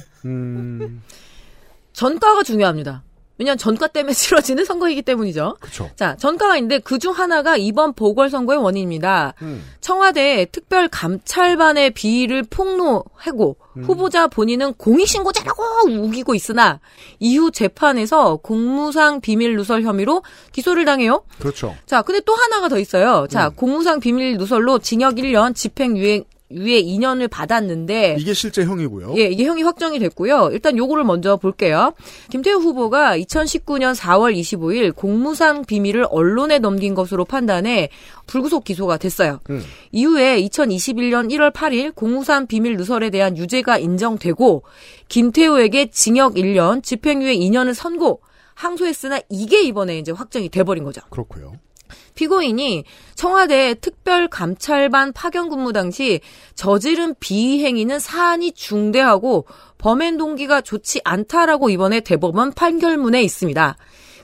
전가가 중요합니다. 왜냐하면 전가 때문에 치러지는 선거이기 때문이죠. 그렇죠. 자, 전가가 있는데 그 중 하나가 이번 보궐선거의 원인입니다. 청와대 특별 감찰반의 비위를 폭로하고 후보자 본인은 공익신고자라고 우기고 있으나 이후 재판에서 공무상 비밀 누설 혐의로 기소를 당해요. 그렇죠. 자, 근데 또 하나가 더 있어요. 자, 공무상 비밀 누설로 징역 1년, 집행유예 유예 2년을 받았는데 이게 실제 형이고요. 예, 이게 형이 확정이 됐고요. 일단 요거를 먼저 볼게요. 김태우 후보가 2019년 4월 25일 공무상 비밀을 언론에 넘긴 것으로 판단해 불구속 기소가 됐어요. 음. 이후에 2021년 1월 8일 공무상 비밀 누설에 대한 유죄가 인정되고 김태우에게 징역 1년, 집행유예 2년을 선고 항소했으나 이게 이번에 이제 확정이 돼버린 거죠. 그렇고요. 피고인이 청와대 특별 감찰반 파견 근무 당시 저지른 비위 행위는 사안이 중대하고 범행 동기가 좋지 않다라고 이번에 대법원 판결문에 있습니다.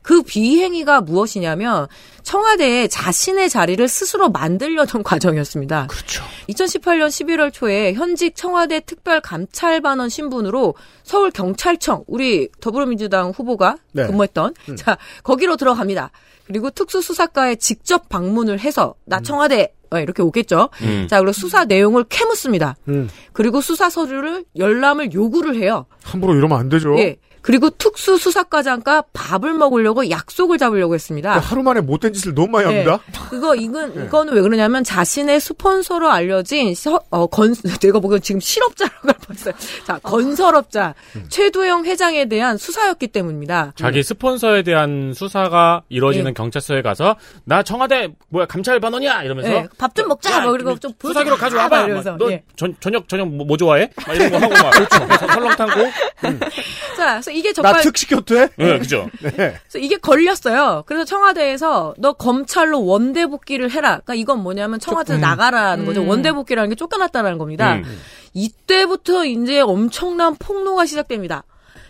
그 비위 행위가 무엇이냐면 청와대에 자신의 자리를 스스로 만들려던 과정이었습니다. 그렇죠. 2018년 11월 초에 현직 청와대 특별감찰반원 신분으로 서울 경찰청 우리 더불어민주당 후보가 네. 근무했던 음. 자 거기로 들어갑니다. 그리고 특수수사과에 직접 방문을 해서 나 청와대 어, 이렇게 오겠죠. 음. 자 그리고 수사 내용을 캐묻습니다. 음. 그리고 수사 서류를 열람을 요구를 해요. 함부로 이러면 안 되죠. 예. 그리고 특수수사과장과 밥을 먹으려고 약속을 잡으려고 했습니다. 그러니까 하루 만에 못된 짓을 너무 많이 네. 합니다. 그거 이건 이거는 왜 그러냐면 자신의 스폰서로 알려진 서, 어, 건 내가 보기엔 지금 실업자라고 할 뻔했어요. 자 건설업자 최도영 회장에 대한 수사였기 때문입니다. 자기 스폰서에 대한 수사가 이루어지는 예. 경찰서에 가서 나 청와대 뭐야 감찰반원이야 이러면서 예, 밥좀 먹자. 야, 뭐 그리고 좀. 수사기로 가져와봐. 막 이러면서. 막너 예. 전, 저녁 저녁 뭐, 뭐 좋아해? 막 이런 거 하고 막 그래서 설렁탕고. 자, 그래서 이게 정말 나 특식교퇴? 네, 그죠. 네. 그래서 이게 걸렸어요. 그래서 청와대에서 너 검찰로 원대 복귀를 해라. 그러니까 이건 뭐냐면 청와대에서 음. 나가라는 거죠. 음. 원대 복귀라는 게 쫓겨났다는 겁니다. 음. 이때부터 이제 엄청난 폭로가 시작됩니다.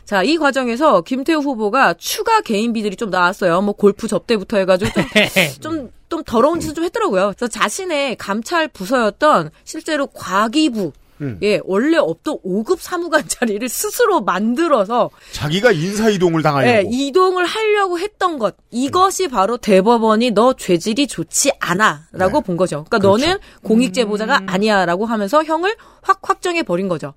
자, 이 과정에서 김태우 후보가 추가 개인비들이 좀 나왔어요. 뭐 골프 접대부터 해가지고 좀, 좀, 좀 더러운 짓을 좀 했더라고요. 그래서 자신의 감찰 부서였던 실제로 과기부, 음. 예, 원래 없던 5급 사무관 자리를 스스로 만들어서 자기가 인사 이동을 당하려고. 예, 이동을 하려고 했던 것 이것이 바로 대법원이 너 죄질이 좋지 않아라고 본 거죠. 그러니까 너는 공익 제보자가 아니야라고 하면서 형을 확 확정해 버린 거죠.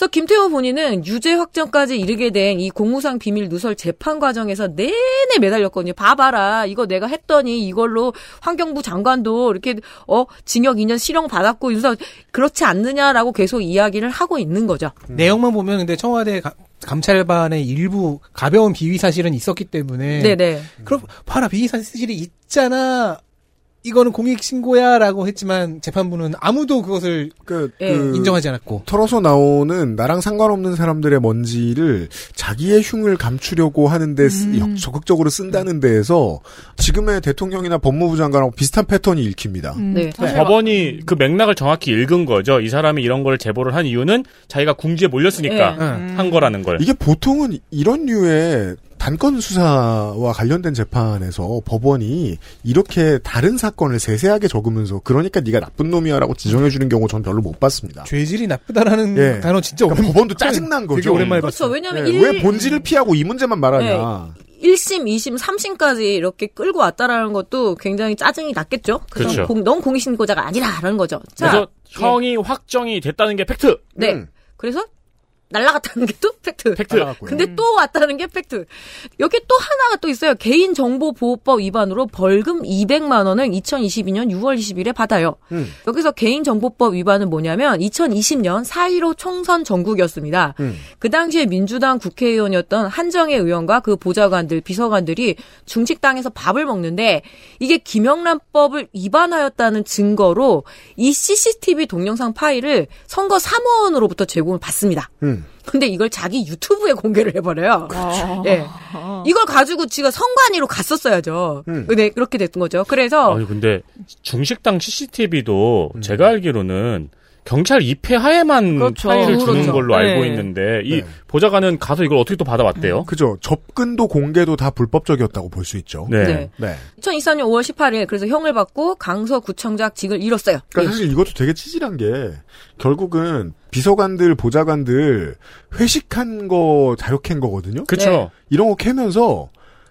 음. 그래서 김태호 본인은 유죄 확정까지 이르게 된 이 공무상 비밀 누설 재판 과정에서 내내 매달렸거든요. 봐봐라, 이거 내가 했더니 이걸로 환경부 장관도 이렇게 어 징역 2년 실형 받았고 그래서 그렇지 않느냐라고 계속 이야기를 하고 있는 거죠. 내용만 보면 근데 청와대 가- 감찰반의 일부 가벼운 비위 사실은 있었기 때문에 네네. 그럼 봐라 비위 사실이 있잖아. 이거는 공익 신고야라고 했지만 재판부는 아무도 그것을 그, 예. 그 인정하지 않았고 털어서 나오는 나랑 상관없는 사람들의 먼지를 자기의 흉을 감추려고 하는데 쓰- 음. 역- 적극적으로 쓴다는 데에서 지금의 대통령이나 법무부 장관하고 비슷한 패턴이 읽힙니다. 네. 그 법원이 그 맥락을 정확히 읽은 거죠. 이 사람이 이런 걸 제보를 한 이유는 자기가 궁지에 몰렸으니까 네. 응. 한 거라는 걸. 이게 보통은 이런 류의 단건 수사와 관련된 재판에서 법원이 이렇게 다른 사건을 세세하게 적으면서 그러니까 네가 나쁜 놈이야라고 지정해 주는 경우 전 별로 못 봤습니다. 죄질이 나쁘다라는 예. 단어 진짜 그러니까 오랜- 법원도 짜증난 되게 거죠. 오랜만에 그렇죠. 봤어요. 왜냐하면 예, 일- 왜 본질을 피하고 이 문제만 말하냐. 1심, 2심, 3심까지 이렇게 끌고 왔다라는 것도 굉장히 짜증이 났겠죠. 그래서 그렇죠. 공, 넌 공익신고자가 아니라라는 거죠. 자, 그래서 형이 확정이 됐다는 게 팩트. 네. 음. 그래서 날라갔다는 게 또 팩트. 팩트. 날아갔고요. 근데 또 왔다는 게 팩트. 여기 또 하나가 또 있어요. 개인 정보 보호법 위반으로 벌금 200만 원을 2022년 6월 20일에 받아요. 음. 여기서 개인 정보법 위반은 뭐냐면 2020년 4.15 총선 정국이었습니다. 음. 그 당시에 민주당 국회의원이었던 한정애 의원과 그 보좌관들, 비서관들이 중식당에서 밥을 먹는데 이게 김영란법을 위반하였다는 증거로 이 CCTV 동영상 파일을 선거 사무원으로부터 제공을 받습니다. 음. 음. 근데 이걸 자기 유튜브에 공개를 해버려요. 아. 예. 이걸 가지고 지가 성관위로 갔었어야죠. 음. 네, 그렇게 됐던 거죠. 그래서 아니 근데 중식당 CCTV도 제가 알기로는 경찰 입회 하에만 그렇죠. 파일을 주는 그렇죠. 걸로 알고 네. 있는데 이 네. 보좌관은 가서 이걸 어떻게 또 받아왔대요? 그죠. 접근도 공개도 다 불법적이었다고 볼 수 있죠. 네. 네. 네. 2024년 5월 18일 그래서 형을 받고 강서구청장직을 잃었어요. 그러니까 사실 이것도 되게 치질한 게 결국은 비서관들, 보좌관들 회식한 거 자력한 거거든요. 그렇죠. 네. 이런 거 캐면서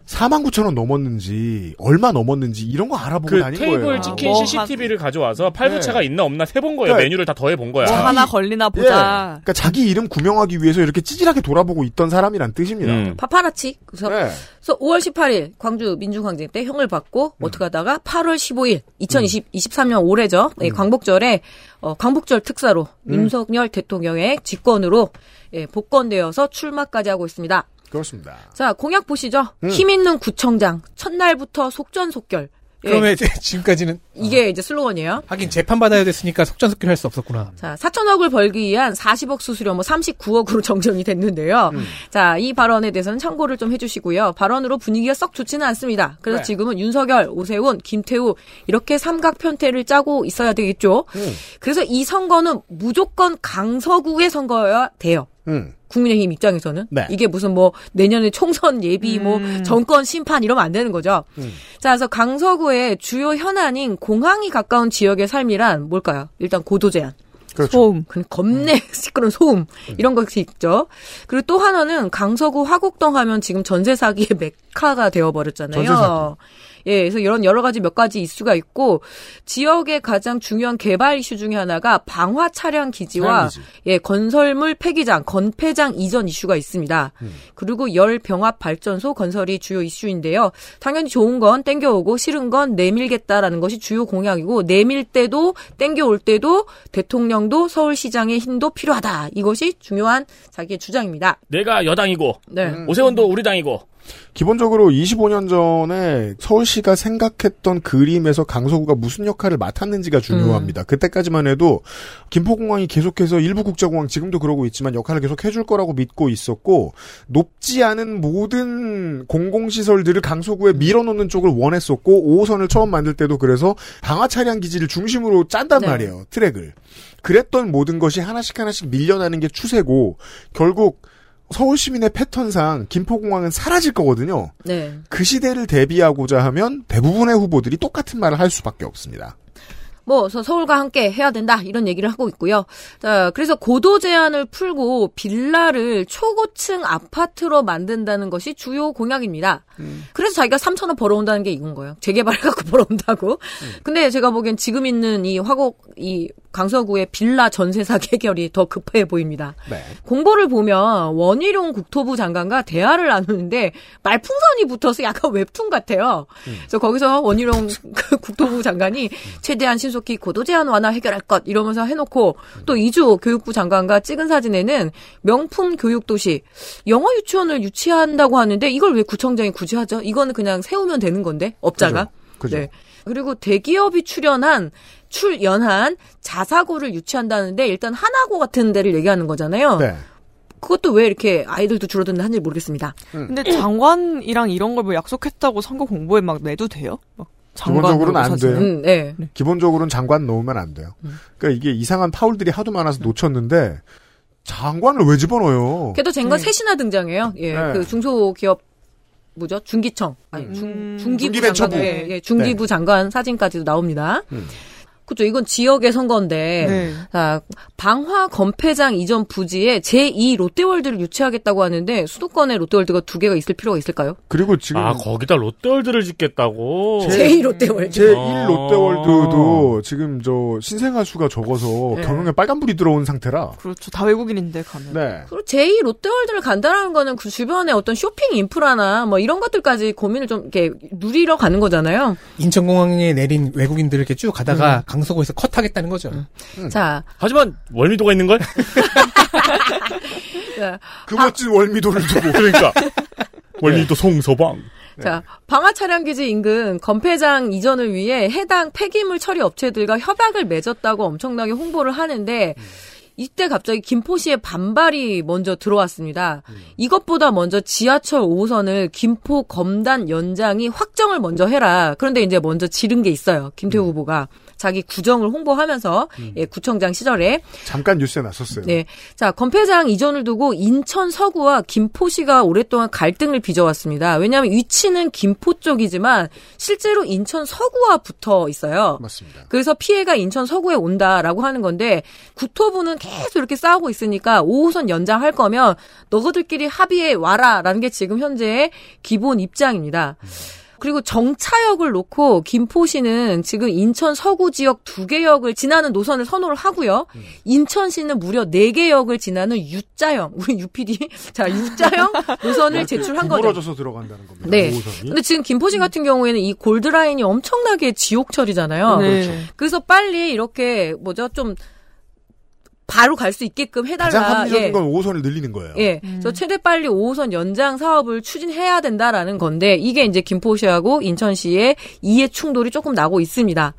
4만 9천 원 넘었는지 얼마 넘었는지 이런 거 알아보고 그 다닌 테이블 거예요. 찍힌 뭐 CCTV를 가져와서 팔부채가 네. 있나 없나 세본 거예요. 그러니까 메뉴를 다 더해 본 거야. 뭐 하나 걸리나 예. 보자. 그러니까 자기 이름 구명하기 위해서 이렇게 찌질하게 돌아보고 있던 사람이란 뜻입니다. 음. 파파라치. 그래서, 네. 그래서 5월 18일 광주 민주항쟁 때 형을 받고 음. 어떻게 하다가 8월 15일 2023년 올해죠. 예, 광복절에 어, 광복절 특사로 음. 윤석열 대통령의 직권으로 예, 복권되어서 출마까지 하고 있습니다. 그렇습니다. 자 공약 보시죠. 음. 힘 있는 구청장 첫날부터 속전속결. 예, 그러면 이제 지금까지는 이게 이제 슬로건이에요. 하긴 재판 받아야 됐으니까 속전속결 할수 없었구나. 자, 4천억을 벌기 위한 40억 수수료 뭐 39억으로 정정이 됐는데요. 음. 자, 이 발언에 대해서는 참고를 좀 해주시고요. 발언으로 분위기가 썩 좋지는 않습니다. 그래서 네. 지금은 윤석열, 오세훈, 김태우 이렇게 삼각 편태를 짜고 있어야 되겠죠. 음. 그래서 이 선거는 무조건 강서구의 선거여야 돼요. 음. 국민의힘 입장에서는 네. 이게 무슨 뭐 내년에 총선 예비 뭐 정권 심판 이러면 안 되는 거죠. 음. 자, 그래서 강서구의 주요 현안인 공항이 가까운 지역의 삶이란 뭘까요? 일단 고도 제한. 그렇죠. 소음. 그 겁내 시끄러운 소음 이런 것이 있죠. 그리고 또 하나는 강서구 화곡동 하면 지금 전세 사기의 메카가 되어 버렸잖아요. 전세 사기. 예, 그래서 이런 여러 가지 몇 가지 이슈가 있고 지역의 가장 중요한 개발 이슈 중에 하나가 방화 차량 기지와 차량기지. 예, 건설물 폐기장, 건폐장 이전 이슈가 있습니다. 음. 그리고 열 병합 발전소 건설이 주요 이슈인데요. 당연히 좋은 건 땡겨오고 싫은 건 내밀겠다라는 것이 주요 공약이고 내밀 때도 땡겨올 때도 대통령도 서울시장의 힘도 필요하다. 이것이 중요한 자기의 주장입니다. 내가 여당이고 네. 오세훈도 우리 당이고 기본적으로 25년 전에 서울시가 생각했던 그림에서 강서구가 무슨 역할을 맡았는지가 중요합니다. 그때까지만 해도 김포공항이 계속해서 일부 국제공항 지금도 그러고 있지만 역할을 계속 해줄 거라고 믿고 있었고 높지 않은 모든 공공시설들을 강서구에 밀어놓는 쪽을 원했었고 5호선을 처음 만들 때도 그래서 방화 차량 기지를 중심으로 짠단 네. 말이에요. 트랙을. 그랬던 모든 것이 하나씩 하나씩 밀려나는 게 추세고 결국 서울 시민의 패턴상 김포공항은 사라질 거거든요. 네. 그 시대를 대비하고자 하면 대부분의 후보들이 똑같은 말을 할 수밖에 없습니다. 뭐 서울과 함께 해야 된다 이런 얘기를 하고 있고요. 자, 그래서 고도 제한을 풀고 빌라를 초고층 아파트로 만든다는 것이 주요 공약입니다. 그래서 자기가 3천 원 벌어온다는 게 이건 거예요. 재개발해 갖고 벌어온다고. 근데 제가 보기엔 지금 있는 이 화곡 이 강서구의 빌라 전세 사기 해결이 더 급해 보입니다. 네. 공보를 보면 원희룡 국토부 장관과 대화를 나누는데 말풍선이 붙어서 약간 웹툰 같아요. 그래서 거기서 원희룡 그 국토부 장관이 최대한 신속히 고도 제한 완화 해결할 것 이러면서 해놓고 또 이주 교육부 장관과 찍은 사진에는 명품 교육 도시 영어 유치원을 유치한다고 하는데 이걸 왜 구청장이 굳이 하죠? 이거는 그냥 세우면 되는 건데 업자가. 그죠. 네. 그리고 대기업이 출연한 출연한 자사고를 유치한다는데 일단 하나고 같은 데를 얘기하는 거잖아요. 네. 그것도 왜 이렇게 아이들도 줄어드는지 모르겠습니다. 근데 장관이랑 이런 걸 뭐 약속했다고 선거 공보에 막 내도 돼요? 막 기본적으로는 안? 돼요. 음, 네. 기본적으로는 장관 놓으면 안 돼요. 그러니까 이게 이상한 파울들이 하도 많아서 놓쳤는데 장관을 왜 집어넣어요? 걔도 쟁관 셋이나 등장해요. 예, 네. 그 중소기업 뭐죠? 중기청 아니 중 음. 중기부 중기벤처부. 장관 예, 예, 중기부 장관 사진까지도 나옵니다. 음. 그죠? 이건 지역의 선거인데 네. 자, 방화 건폐장 이전 부지에 제2 롯데월드를 유치하겠다고 하는데 수도권에 롯데월드가 두 개가 있을 필요가 있을까요? 그리고 지금 아 거기다 롯데월드를 짓겠다고. 제2 롯데월드. 제1 아. 롯데월드도 지금 저 신생아 수가 적어서 네. 경영에 빨간불이 들어온 상태라. 그렇죠. 다 외국인인데 가면. 네. 그리고 제2 롯데월드를 간다라는 거는 그 주변에 어떤 쇼핑 인프라나 뭐 이런 것들까지 고민을 좀 이렇게 누리러 가는 거잖아요. 인천공항에 내린 외국인들 이렇게 쭉 가다가 강서구에서 cut하겠다는 거죠. 자, 하지만 월미도가 있는 걸? 자, 그 멋진 월미도를 두고. 그러니까 월미도 송서방. 자, 방화 차량 기지 인근 건폐장 이전을 위해 해당 폐기물 처리 업체들과 협약을 맺었다고 엄청나게 홍보를 하는데 이때 갑자기 김포시에 반발이 먼저 들어왔습니다. 이것보다 먼저 지하철 5호선을 김포 검단 연장이 확정을 먼저 해라. 그런데 이제 먼저 지른 게 있어요. 김태우 후보가 자기 구정을 홍보하면서 예, 구청장 시절에 잠깐 뉴스에 났었어요. 네. 자, 건폐장 이전을 두고 인천 서구와 김포시가 오랫동안 갈등을 빚어왔습니다. 왜냐하면 위치는 김포 쪽이지만 실제로 인천 서구와 붙어 있어요. 맞습니다. 그래서 피해가 인천 서구에 온다라고 하는 건데 국토부는 계속 이렇게 싸우고 있으니까 5호선 연장할 거면 너희들끼리 합의해 와라라는 게 지금 현재의 기본 입장입니다. 그리고 정차역을 놓고 김포시는 지금 인천 서구 지역 두 개 역을 지나는 노선을 선호를 하고요. 인천시는 무려 네 개 역을 지나는 U자형, 우리 UPD 자 U자형 노선을 제출한 거죠. 구부러져서 들어간다는 겁니다. 네. 5호선이. 근데 지금 김포시 같은 경우에는 이 골드라인이 엄청나게 지옥철이잖아요. 네. 그렇죠. 그래서 빨리 이렇게 뭐죠 좀 바로 갈 수 있게끔 해달라. 가장 합리적인 예. 건 5호선을 늘리는 거예요. 예, 그래서 최대 빨리 5호선 연장 사업을 추진해야 된다라는 건데 이게 이제 김포시하고 인천시의 이해 충돌이 조금 나고 있습니다.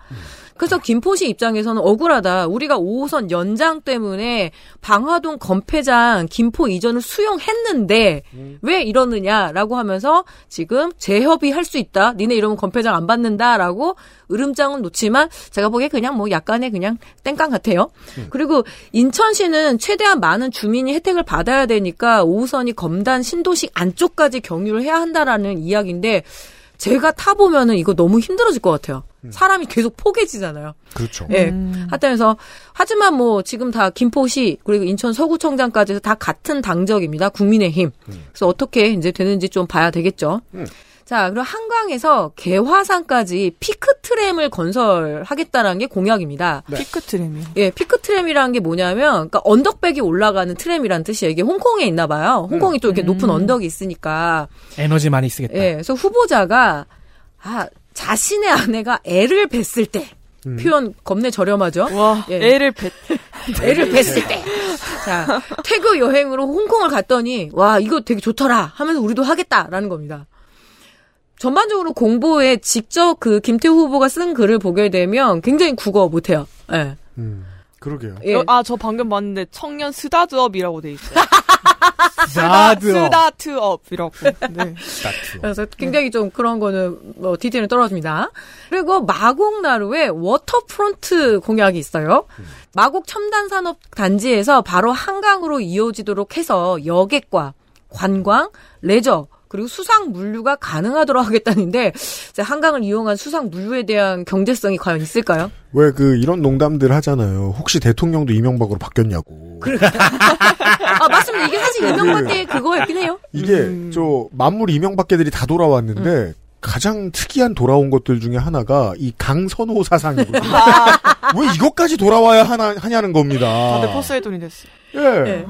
그래서 김포시 입장에서는 억울하다. 우리가 5호선 연장 때문에 방화동 건폐장 김포 이전을 수용했는데 왜 이러느냐라고 하면서 지금 재협의할 수 있다. 니네 이러면 건폐장 안 받는다라고 으름장은 놓지만 제가 보기에 그냥 뭐 약간의 그냥 땡깡 같아요. 그리고 인천시는 최대한 많은 주민이 혜택을 받아야 되니까 5호선이 검단 신도시 안쪽까지 경유를 해야 한다라는 이야기인데 제가 타보면은 이거 너무 힘들어질 것 같아요. 사람이 계속 포개지잖아요. 그렇죠. 예. 하다면서 하지만 뭐 지금 다 김포시 그리고 인천 서구청장까지 해서 다 같은 당적입니다. 국민의힘. 그래서 어떻게 이제 되는지 좀 봐야 되겠죠. 음. 자, 그리고 한강에서 개화산까지 peak tram을 건설하겠다라는 게 공약입니다. peak tram이요. 예, peak tram이라는 게 뭐냐면, 그러니까 언덕백이 올라가는 tram이라는 뜻이에요. 이게 홍콩에 있나 봐요. 홍콩이 또 이렇게 높은 언덕이 있으니까. 에너지 많이 쓰겠다. 예, 그래서 후보자가 아 자신의 아내가 애를 뱄을 때 표현 겁내 저렴하죠. 와, 예. 애를 뱉. 애를 뱄을 때. 자, 태교 여행으로 홍콩을 갔더니 와 이거 되게 좋더라 하면서 우리도 하겠다라는 겁니다. 전반적으로 공보에 직접 그 김태우 후보가 쓴 글을 보게 되면 굉장히 국어 못해요. 예. 음, 그러게요. 예. 어, 아, 저 방금 봤는데 청년 스타트업이라고 돼 있어요. 스타트업. 스타트업이라고. 네. 그래서 굉장히 좀 그런 거는 뭐 디테일은 떨어집니다. 그리고 마곡나루에 waterfront 공약이 있어요. 마곡 첨단 산업 단지에서 바로 한강으로 이어지도록 해서 여객과 관광, 레저 그리고 수상 물류가 가능하도록 하겠다는데 이제 한강을 이용한 수상 물류에 대한 경제성이 과연 있을까요? 왜 그 이런 농담들 하잖아요. 혹시 대통령도 이명박으로 바뀌었냐고. 아 맞습니다. 이게 사실 이명박의 그거였긴 해요. 이게 음. 저 만물 이명박계들이 다 돌아왔는데 가장 특이한 돌아온 것들 중에 하나가 이 강선호 사상이거든요. 왜 이것까지 돌아와야 하나 하냐는 겁니다. 다들 포세이돈이 됐어. 예. 네.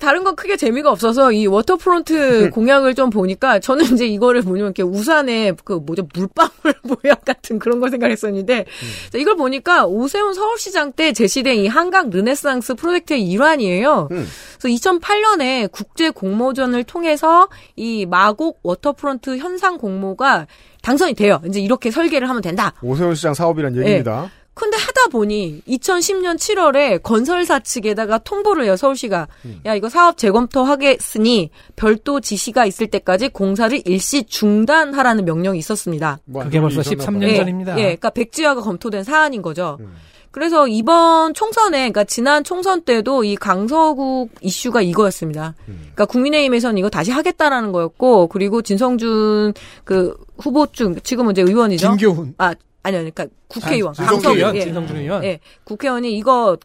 다른 건 크게 재미가 없어서 이 waterfront 공약을 좀 보니까 저는 이제 이거를 보면 이렇게 우산에 그 뭐죠 물방울 모양 같은 그런 걸 생각했었는데 자, 이걸 보니까 오세훈 서울시장 때 제시된 이 한강 르네상스 프로젝트의 일환이에요. 음. 그래서 2008년에 국제 공모전을 통해서 이 마곡 waterfront 현상 공모가 당선이 돼요. 이제 이렇게 설계를 하면 된다. 오세훈 시장 사업이란 얘기입니다. 근데 하다 보니 2010년 7월에 건설사 측에다가 통보를 해요 서울시가 야 이거 사업 재검토하겠으니 별도 지시가 있을 때까지 공사를 일시 중단하라는 명령이 있었습니다. 뭐 그게 벌써 있었나 13년 봐요. 예, 전입니다. 예, 그러니까 백지화가 검토된 사안인 거죠. 음. 그래서 이번 총선에, 그러니까 지난 총선 때도 이 강서구 이슈가 이거였습니다. 음. 그러니까 국민의힘에서는 이거 다시 하겠다라는 거였고, 그리고 진성준 그 후보 중 지금은 이제 의원이죠. 진교훈. 아 아니요, 그러니까 국회의원, 아, 진성준 의원, 예. 진성준 의원. 예, 국회의원이 이거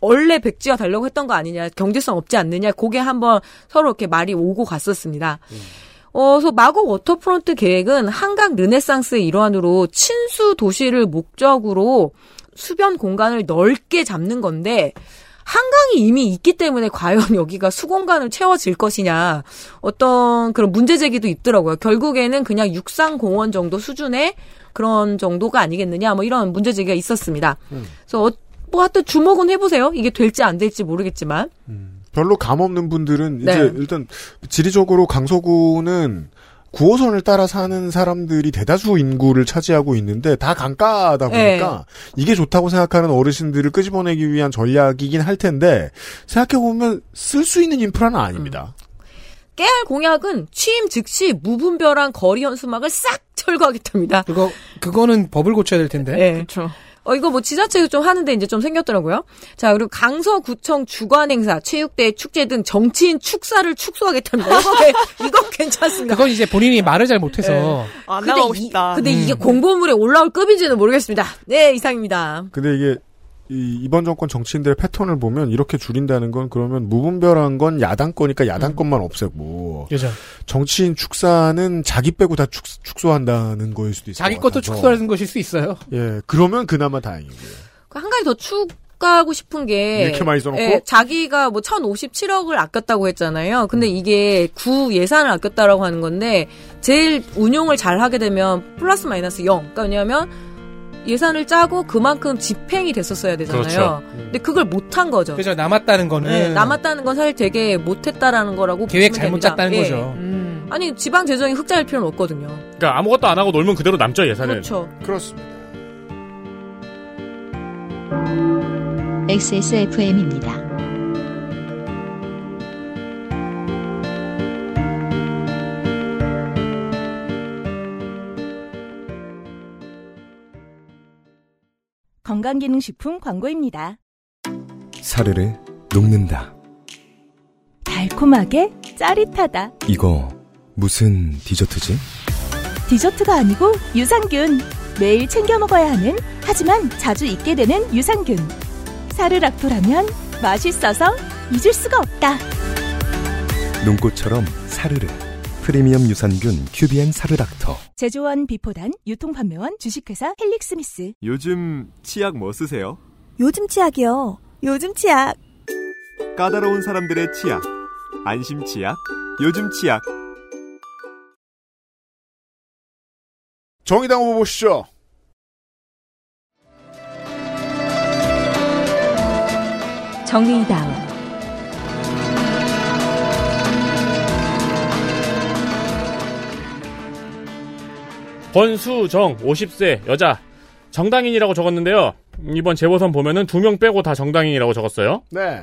원래 백지화 달라고 했던 거 아니냐, 경제성 없지 않느냐, 그게 한번 서로 이렇게 말이 오고 갔었습니다. 어, 그래서 마곡 waterfront 계획은 한강 르네상스의 일환으로 친수 도시를 목적으로 수변 공간을 넓게 잡는 건데, 한강이 이미 있기 때문에 과연 여기가 수공간을 채워질 것이냐 어떤 그런 문제 제기도 있더라고요. 결국에는 그냥 육상 공원 정도 수준의 그런 정도가 아니겠느냐 뭐 이런 문제 제기가 있었습니다. 그래서 어, 뭐 하여튼 주목은 해보세요. 이게 될지 안 될지 모르겠지만 별로 감 없는 분들은 네. 이제 일단 지리적으로 강서구는 9호선을 따라 사는 사람들이 대다수 인구를 차지하고 있는데 다 강가다 보니까 이게 좋다고 생각하는 어르신들을 끄집어내기 위한 전략이긴 할 텐데 생각해보면 쓸 수 있는 인프라는 아닙니다. 깨알 공약은 취임 즉시 무분별한 거리 현수막을 싹 철거하겠답니다. 그거 그거는 법을 고쳐야 될 텐데. 네. 그렇죠. 어, 이거 뭐 지자체도 좀 하는데 이제 좀 생겼더라고요. 자, 그리고 강서구청 주관 행사, 체육대, 축제 등 정치인 축사를 축소하겠답니다. 이거, 개- 이거 괜찮습니다. 그건 이제 본인이 말을 잘 못해서 안 근데 나가고 이- 싶다. 근데 음. 이게 공보물에 올라올 급인지는 모르겠습니다. 네, 이상입니다. 근데 이게 이, 이번 정권 정치인들의 패턴을 보면 이렇게 줄인다는 건 그러면 무분별한 건 야당 거니까 야당 것만 없애고 그죠. 정치인 축사는 자기 빼고 다 축, 축소한다는 거일 수도 있어요. 자기 것도 축소하는 것일 수 있어요. 예, 그러면 그나마 다행이고요. 그한 가지 더 추가하고 싶은 게 이렇게 많이 써놓고? 예, 자기가 뭐 1,057억을 아꼈다고 했잖아요. 음. 근데 이게 구 예산을 아꼈다라고 하는 건데 제일 운용을 잘 하게 되면 플러스 마이너스 0. 그러니까 왜냐하면 예산을 짜고 그만큼 집행이 됐었어야 되잖아요. 그렇죠. 근데 그걸 못한 거죠. 그죠. 남았다는 거는 네, 남았다는 건 사실 되게 못했다라는 거라고 계획 잘못 됩니다. 짰다는 예. 거죠. 음. 아니 지방 재정이 흑자일 필요는 없거든요. 그러니까 아무것도 안 하고 놀면 그대로 남죠 예산은. 그렇죠. 그렇습니다. XSFM입니다. 건강기능식품 광고입니다. 사르르 녹는다. 달콤하게 짜릿하다. 이거 무슨 디저트지? 디저트가 아니고 유산균. 매일 챙겨 먹어야 하는 하지만 자주 잊게 되는 유산균. 사르락토라면 맛있어서 잊을 수가 없다. 눈꽃처럼 사르르. 프리미엄 유산균 큐비엔 사르락터. 제조원 비포단 유통판매원 주식회사 헬릭스미스. 요즘 치약 뭐 쓰세요? 요즘 치약이요. 요즘 치약. 까다로운 사람들의 치약. 안심 치약. 요즘 치약. 정의당 후보 보시죠. 정의당 권수정 50세 여자 정당인이라고 적었는데요. 이번 재보선 보면은 두 명 빼고 다 정당인이라고 적었어요. 네.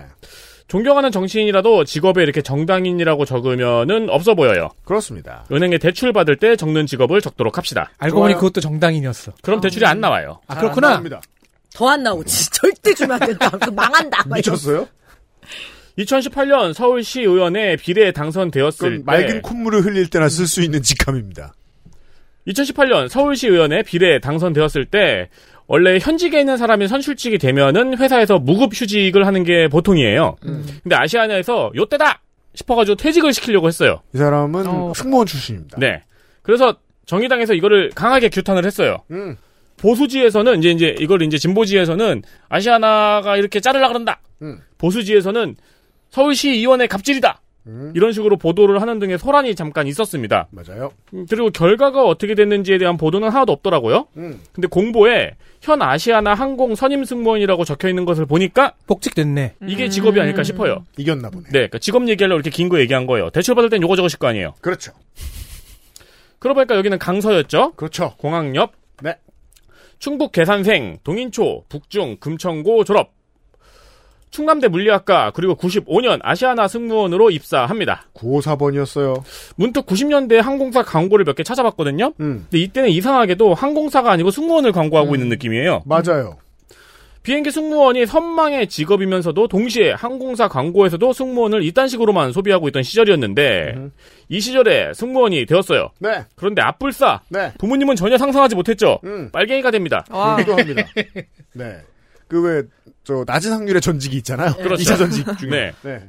존경하는 정치인이라도 직업에 이렇게 정당인이라고 적으면은 없어 보여요. 그렇습니다. 은행에 대출 받을 때 적는 직업을 적도록 합시다. 알고 보니 그것도 정당인이었어. 그럼 대출이 안 나와요. 아 그렇구나. 더안 진짜 절대 주면 안 된다. 그 망한다. 미쳤어요? 2018년 서울시 의원에 비례에 당선되었을 때 맑은 콧물을 흘릴 때나 쓸 수 있는 직함입니다. 2018년 서울시 의원에 비례에 당선되었을 때 원래 현직에 있는 사람이 선출직이 되면은 회사에서 무급 휴직을 하는 게 보통이에요. 근데 아시아나에서 요때다 싶어가지고 퇴직을 시키려고 했어요. 이 사람은 어. 승무원 출신입니다. 네. 그래서 정의당에서 이거를 강하게 규탄을 했어요. 음. 보수지에서는 이제 이제 이걸 이제 진보지에서는 아시아나가 이렇게 자르려 그런다. 음. 보수지에서는 서울시 의원의 갑질이다. 음. 이런 식으로 보도를 하는 등의 소란이 잠깐 있었습니다. 맞아요. 음, 그리고 결과가 어떻게 됐는지에 대한 보도는 하나도 없더라고요. 음. 근데 공보에 현 아시아나 항공 선임 승무원이라고 적혀 있는 것을 보니까 복직됐네. 이게 직업이 아닐까 싶어요. 이겼나 보네. 네, 그러니까 직업 얘기하려고 이렇게 긴 거 얘기한 거예요. 대출 받을 땐 요거 적으실 거 아니에요. 그렇죠. 그러고 보니까 여기는 강서였죠. 그렇죠. 공항 옆. 네. 충북 계산생, 동인초, 북중, 금천고 졸업. 충남대 물리학과 그리고 95년 아시아나 승무원으로 입사합니다. 954번이었어요. 문득 90년대 항공사 광고를 몇 개 찾아봤거든요. 음. 근데 이때는 이상하게도 항공사가 아니고 승무원을 광고하고 있는 느낌이에요. 맞아요. 비행기 승무원이 선망의 직업이면서도 동시에 항공사 광고에서도 승무원을 이딴 식으로만 소비하고 있던 시절이었는데 이 시절에 승무원이 되었어요. 네. 그런데 앞불싸 네. 부모님은 전혀 상상하지 못했죠. 음. 빨갱이가 됩니다. 와. 그기도 합니다. 네. 그 왜, 저, 낮은 확률의 전직이 있잖아요. 그렇죠. 2차 전직 중에. 네. 네.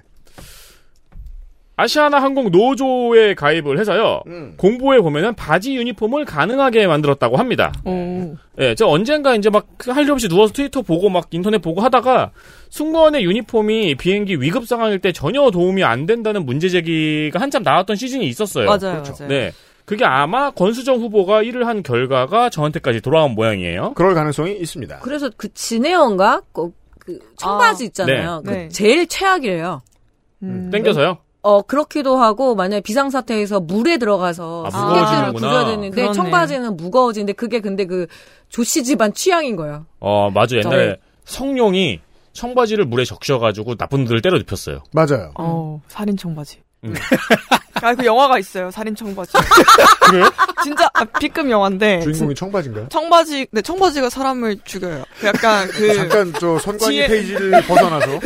아시아나 항공 노조에 가입을 해서요. 음. 공보에 보면은 바지 유니폼을 가능하게 만들었다고 합니다. 오. 예, 저 언젠가 이제 막 할 일 없이 누워서 트위터 보고 막 인터넷 보고 하다가 승무원의 유니폼이 비행기 위급 상황일 때 전혀 도움이 안 된다는 문제 제기가 한참 나왔던 시즌이 있었어요. 맞아요, 그렇죠. 맞아요. 네. 그게 아마 권수정 후보가 일을 한 결과가 저한테까지 돌아온 모양이에요. 그럴 가능성이 있습니다. 그래서 그 진해원가 그, 그 청바지 아, 있잖아요. 네. 그 네. 제일 최악이래요. 음. 땡겨서요. 어 그렇기도 하고 만약에 비상 사태에서 물에 들어가서 아, 스케줄을 무거워지는구나. 구줘야 되는데 그렇네. 청바지는 무거워지는데 그게 근데 그 조씨 집안 취향인 거예요. 어, 맞아. 옛날에 네. 성룡이 청바지를 물에 적셔가지고 나쁜 놈들을 때려 눕혔어요. 맞아요. 어, 살인 청바지. 음. 아, 그 영화가 있어요. 살인 청바지. 그래요? 진짜 아, B급 영화인데. 주인공이 청바지인가요? 청바지, 네, 청바지가 사람을 죽여요. 그 약간 그. 잠깐 저 선관위 지혜- 페이지를 벗어나서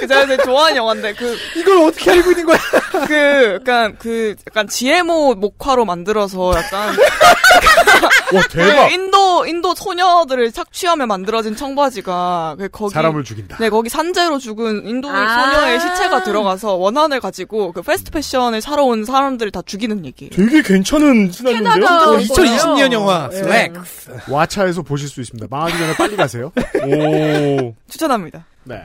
그 제가 되게 좋아하는 영화인데 그 이걸 어떻게 알고 있는 거야? 그 약간 그 약간 지혜모 목화로 만들어서 약간 와, 대박! 그 인도 인도 소녀들을 착취하며 만들어진 청바지가 그 거기 사람을 죽인다. 네 거기 산재로 죽은 인도 아. 소녀의 시체가 들어가서 원한을 가지고 그 패스트 패션을 사러 온 사람들을 다 죽이는 얘기. 되게 괜찮은 시나리오인데요? 캐나다 어, 2020년 영화 예. 슬랙. 와차에서 보실 수 있습니다. 망하기 전에 빨리 가세요. 오. 추천합니다. 네.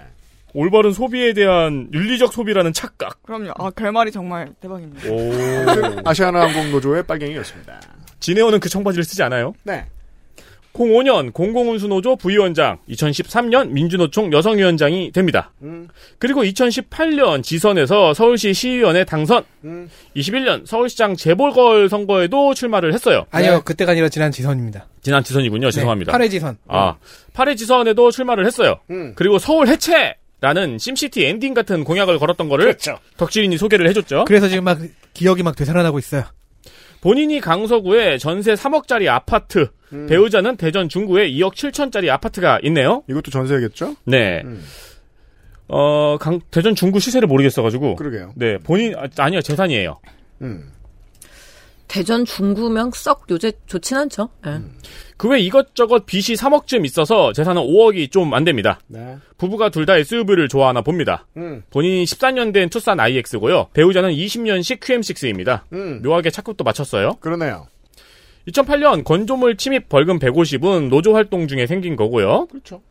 올바른 소비에 대한 윤리적 소비라는 착각. 그럼요. 아 결말이 정말 대박입니다. 오. 아시아나 항공노조의 빨갱이였습니다. 진에어는 그 청바지를 쓰지 않아요? 네. 05년 공공운수노조 부위원장, 2013년 민주노총 여성위원장이 됩니다. 음, 그리고 2018년 지선에서 서울시 시의원에 당선, 음. 21년 서울시장 재보궐 선거에도 출마를 했어요. 아니요, 네. 그때가 아니라 지난 지선입니다. 지난 지선이군요. 죄송합니다. 8회 지선. 아, 8회 지선에도 출마를 했어요. 음. 그리고 서울 해체! 라는 심시티 엔딩 같은 공약을 걸었던 거를 그렇죠. 덕질인이 소개를 해줬죠. 그래서 지금 막 기억이 막 되살아나고 있어요. 본인이 강서구에 전세 3억짜리 아파트, 음. 배우자는 대전 중구에 2억 7천짜리 아파트가 있네요. 이것도 전세겠죠? 네. 음. 어, 강, 대전 중구 시세를 모르겠어가지고. 그러게요. 네, 본인, 아, 아니요, 재산이에요. 음. 대전 중구명 썩 요새 좋진 않죠. 예. 그외 이것저것 빚이 3억쯤 있어서 재산은 5억이 좀 안 됩니다. 네. 부부가 둘 다 SUV를 좋아하나 봅니다. 음. 본인이 14년 된 투싼 IX고요. 배우자는 20년식 QM6입니다. 음. 묘하게 착급도 맞췄어요. 그러네요. 2008년 건조물 침입 벌금 150은 노조 활동 중에 생긴 거고요. 그렇죠.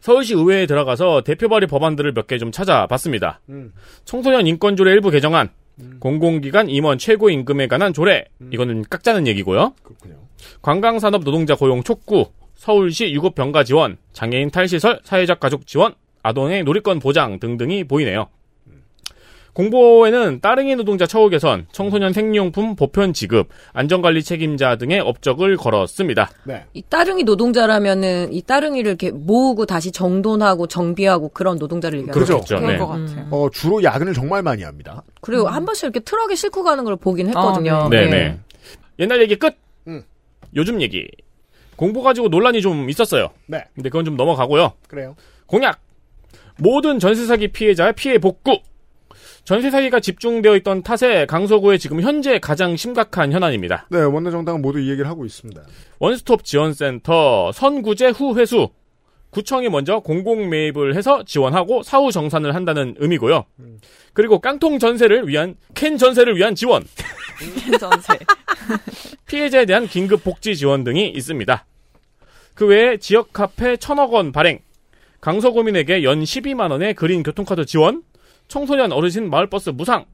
서울시 의회에 들어가서 대표 발의 법안들을 몇 개 좀 찾아봤습니다. 음. 청소년 인권조례 일부 개정안, 공공기관 임원 최고 임금에 관한 조례, 이거는 깎자는 얘기고요. 그렇군요. 관광산업 노동자 고용 촉구, 서울시 유급 병가 지원, 장애인 탈시설, 사회적 가족 지원, 아동의 놀이권 보장 등등이 보이네요. 공보에는 따릉이 노동자 처우 개선, 청소년 생리용품 보편 지급, 안전관리 책임자 등의 업적을 걸었습니다. 네. 이 따릉이 노동자라면은 이 따릉이를 이렇게 모으고 다시 정돈하고 정비하고 그런 노동자를 얘기하는 그렇죠. 거죠. 그런 네. 것 같아요. 어, 주로 야근을 정말 많이 합니다. 그리고 한 번씩 이렇게 트럭에 싣고 가는 걸 보긴 했거든요. 네, 네. 네. 옛날 얘기 끝. 음. 요즘 얘기. 공보 가지고 논란이 좀 있었어요. 네. 근데 그건 좀 넘어가고요. 그래요. 공약. 모든 전세 사기 피해자의 피해 복구. 전세 사기가 집중되어 있던 탓에 강서구에 지금 현재 가장 심각한 현안입니다. 네, 원내 정당은 모두 이 얘기를 하고 있습니다. 원스톱 지원센터 선구제 후 회수. 구청이 먼저 공공 매입을 해서 지원하고 사후 정산을 한다는 의미고요. 그리고 깡통 전세를 위한 캔 전세를 위한 지원. 전세. 피해자에 대한 긴급 복지 지원 등이 있습니다. 그 외에 지역 카페 천억 원 발행, 강서구민에게 연 12만 원의 그린 교통카드 지원, 청소년 어르신 마을버스 무상,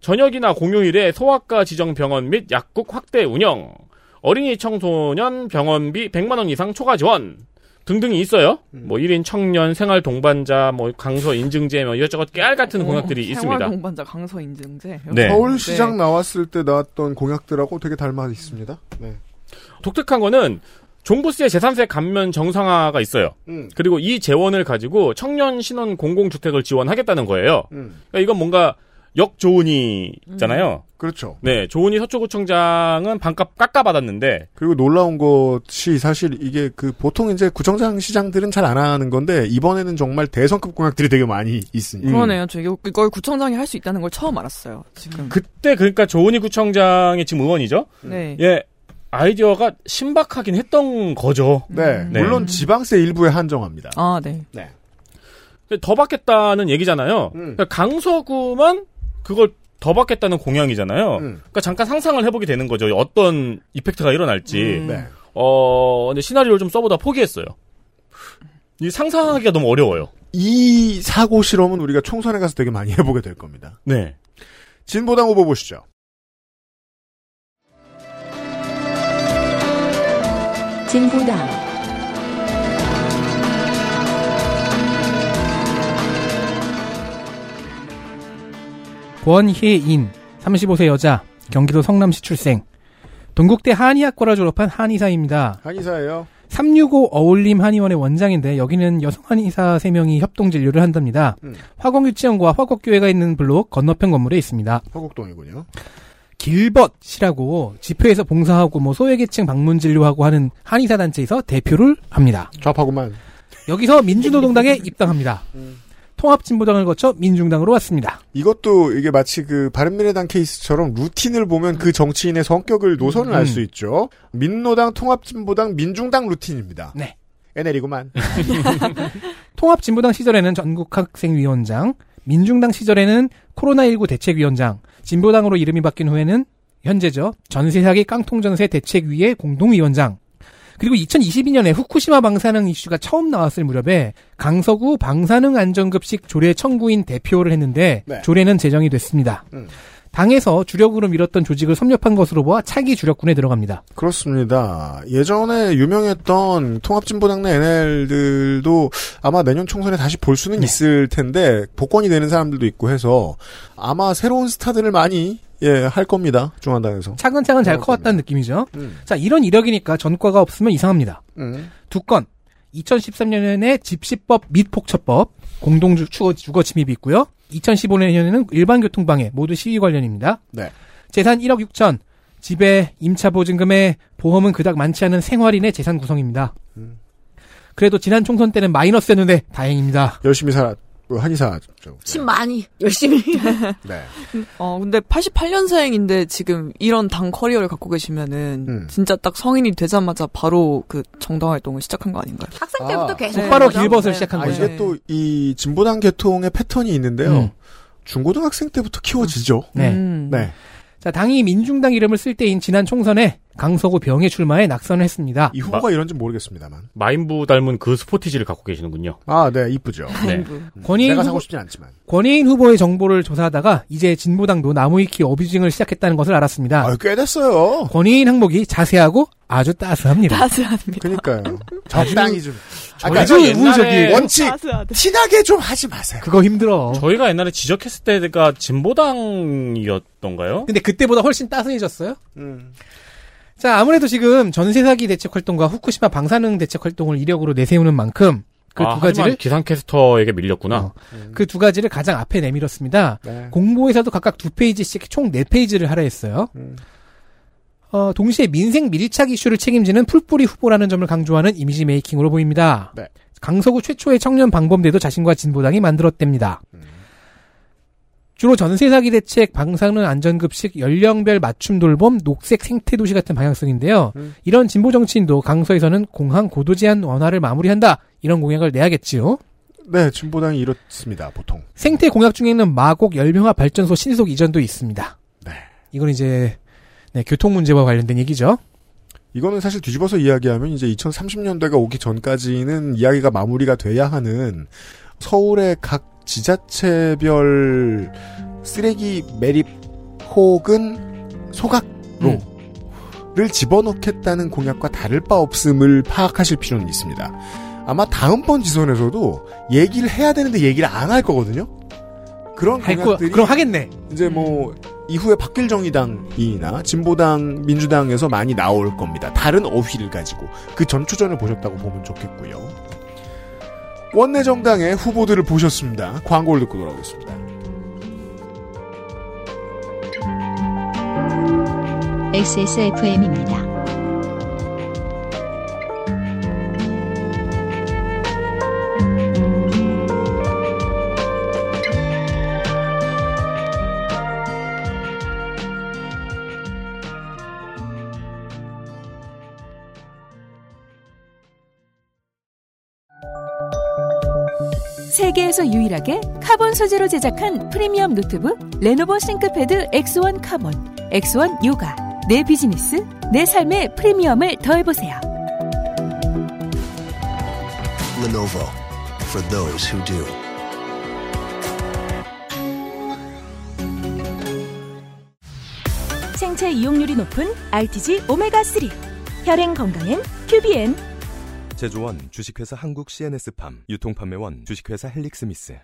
저녁이나 공휴일에 소아과 지정 병원 및 약국 확대 운영, 어린이 청소년 병원비 100만 원 이상 초과 지원 등등이 있어요. 뭐 1인 청년 생활 동반자 뭐 강서 인증제 뭐 이것저것 깨알 같은 공약들이 있습니다. 생활 동반자 강서 인증제. 네. 서울시장 네. 나왔을 때 나왔던 공약들하고 되게 닮아 있습니다. 네. 독특한 거는 종부세 재산세 감면 정상화가 있어요. 음. 그리고 이 재원을 가지고 청년 신혼 공공주택을 지원하겠다는 거예요. 음. 그러니까 이건 뭔가 역 조은이잖아요. 그렇죠. 네, 조은희 서초구청장은 반값 깎아받았는데 그리고 놀라운 것이 사실 이게 그 보통 이제 구청장 시장들은 잘 안 하는 건데 이번에는 정말 대성급 공약들이 되게 많이 있으니까. 그러네요. 저 이걸 구청장이 할 수 있다는 걸 처음 알았어요. 지금. 그때 그러니까 조은희 구청장이 지금 의원이죠. 네. 예, 아이디어가 신박하긴 했던 거죠. 네, 네. 물론 지방세 일부에 한정합니다. 아, 네. 네. 더 받겠다는 얘기잖아요. 음. 그러니까 강서구만 그걸 더 받겠다는 공약이잖아요. 음. 그러니까 잠깐 상상을 해보게 되는 거죠. 어떤 이펙트가 일어날지. 음. 네. 어, 근데 시나리오를 좀 써보다 포기했어요. 이 상상하기가 너무 어려워요. 이 사고 실험은 우리가 총선에 가서 되게 많이 해보게 될 겁니다. 네. 진보당 후보 보시죠. 진보당 권혜인 35세 여자 경기도 성남시 출생 동국대 한의학과를 졸업한 한의사입니다. 한의사예요. 365 어울림 한의원의 원장인데 여기는 여성 한의사 3명이 협동 진료를 한답니다. 음. 화곡 유치원과 화곡교회가 있는 블록 건너편 건물에 있습니다. 화곡동이군요. 길벗이라고 집회에서 봉사하고 뭐 소외계층 방문 진료하고 하는 한의사 단체에서 대표를 합니다. 좌파구만. 여기서 민주노동당에 입당합니다. 통합진보당을 거쳐 민중당으로 왔습니다. 이것도 이게 마치 그 바른미래당 케이스처럼 루틴을 보면 그 정치인의 성격을 노선을 알 음. 수 있죠. 민노당, 통합진보당, 민중당 루틴입니다. 네. NL이구만. 통합진보당 시절에는 전국학생위원장, 민중당 시절에는 코로나19 대책위원장, 진보당으로 이름이 바뀐 후에는 현재죠. 전세사기 깡통전세 대책위의 공동위원장. 그리고 2022년에 후쿠시마 방사능 이슈가 처음 나왔을 무렵에 강서구 방사능 안전급식 조례 청구인 대표를 했는데 네. 조례는 제정이 됐습니다. 음. 당에서 주력으로 밀었던 조직을 섭렵한 것으로 보아 차기 주력군에 들어갑니다. 그렇습니다. 예전에 유명했던 통합진보당 내 NL들도 아마 내년 총선에 다시 볼 수는 있을 텐데 복권이 되는 사람들도 있고 해서 아마 새로운 스타들을 많이 예, 할 겁니다. 중앙당에서. 차근차근 잘 커왔다는 느낌이죠. 음. 자, 이런 이력이니까 전과가 없으면 이상합니다. 음. 두 건. 2013년에 집시법 및 폭처법, 공동 주거, 주거 침입이 있고요. 2015년에는 일반 교통방해, 모두 시위 관련입니다. 네. 재산 1억 6천, 집에 임차 보증금에 보험은 그닥 많지 않은 생활인의 재산 구성입니다. 음. 그래도 지난 총선 때는 마이너스였는데 다행입니다. 열심히 살아. 그 한의사. 죠 침 많이 열심히. 네. 어, 근데 88년생인데 지금 이런 당 커리어를 갖고 계시면은 음. 진짜 딱 성인이 되자마자 바로 그 정당 활동을 시작한 거 아닌가요? 학생 때부터 아, 계속. 거죠? 길벗을 네. 시작한 아, 거죠. 이게 또 이 진보당 계통의 패턴이 있는데요. 음. 중고등학생 때부터 키워지죠. 네. 음. 네. 자, 당이 민중당 이름을 쓸 때인 지난 총선에 강서구 병에 출마해 낙선을 했습니다. 이 후보가 이런지 모르겠습니다만. 마인부 닮은 그 스포티지를 갖고 계시는군요. 아, 네, 이쁘죠. 네. 권희인 내가 후보- 사고 싶진 않지만. 권혜인 후보의 정보를 조사하다가 이제 진보당도 나무위키 어뷰징을 시작했다는 것을 알았습니다. 아, 꽤 됐어요. 권혜인 항목이 자세하고 아주 따스합니다. 따스합니다. 그러니까요. 적당히 좀. 저희가 아주 옛날에 우호적이에요. 원칙 따스하다. 티나게 좀 하지 마세요. 그거 힘들어. 저희가 옛날에 지적했을 때가 진보당이었던가요? 근데 그때보다 훨씬 따스해졌어요? 음. 자, 아무래도 지금 전세 사기 대책 활동과 후쿠시마 방사능 대책 활동을 이력으로 내세우는 만큼 그두 아, 가지를 기상캐스터에게 밀렸구나. 어. 그두 가지를 가장 앞에 내밀었습니다. 네. 공보에서도 각각 두 페이지씩 총 네 페이지를 할애했어요. 음. 어, 동시에 민생 밀착 이슈를 책임지는 풀뿌리 후보라는 점을 강조하는 이미지 메이킹으로 보입니다. 네. 강서구 최초의 청년 방범대도 자신과 진보당이 만들었답니다. 음. 주로 전세 사기 대책, 방사능 안전급식, 연령별 맞춤 돌봄, 녹색 생태 도시 같은 방향성인데요. 음. 이런 진보 정치인도 강서에서는 공항 고도 제한 완화를 마무리한다 이런 공약을 내야겠지요. 네, 진보당이 이렇습니다, 보통. 생태 공약 중에는 마곡 열명화 발전소 신속 이전도 있습니다. 네. 이건 이제 네, 교통 문제와 관련된 얘기죠. 이거는 사실 뒤집어서 이야기하면 이제 2030년대가 오기 전까지는 이야기가 마무리가 돼야 하는 서울의 각 지자체별 쓰레기 매립 혹은 소각로를 음. 집어넣겠다는 공약과 다를 바 없음을 파악하실 필요는 있습니다. 아마 다음번 지선에서도 얘기를 해야 되는데 얘기를 안 할 거거든요. 그런 할 거, 공약들이 그럼 하겠네. 이제 뭐 이후에 바뀔 정의당이나 진보당, 민주당에서 많이 나올 겁니다. 다른 어휘를 가지고 그 전초전을 보셨다고 보면 좋겠고요. 원내 정당의 후보들을 보셨습니다. 광고를 듣고 돌아오겠습니다. XSFM입니다. 세계에서 유일하게 카본 소재로 제작한 프리미엄 노트북 레노버 싱크패드 X1 카본, X1 요가. 내 비즈니스, 내 삶의 프리미엄을 더해보세요. Lenovo for those who do. 생체 이용률이 높은 RTG 오메가3. 혈행 건강엔 큐비엔. 제조원 주식회사 한국 CNS팜 유통판매원 주식회사 헬릭스미스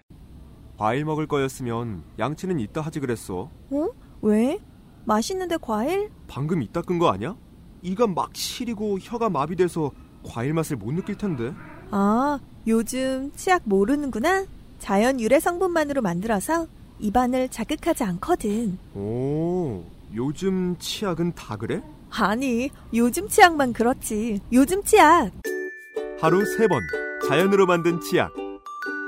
과일 먹을 거였으면 양치는 이따 하지 그랬어. 어? 왜? 맛있는데 과일? 방금 이따 끈 거 아니야? 이가 막 시리고 혀가 마비돼서 과일 맛을 못 느낄 텐데. 아, 요즘 치약 모르는구나. 자연 유래 성분만으로 만들어서 입안을 자극하지 않거든. 오, 요즘 치약은 다 그래? 아니, 요즘 치약만 그렇지. 요즘 치약. 하루 세번 자연으로 만든 치약.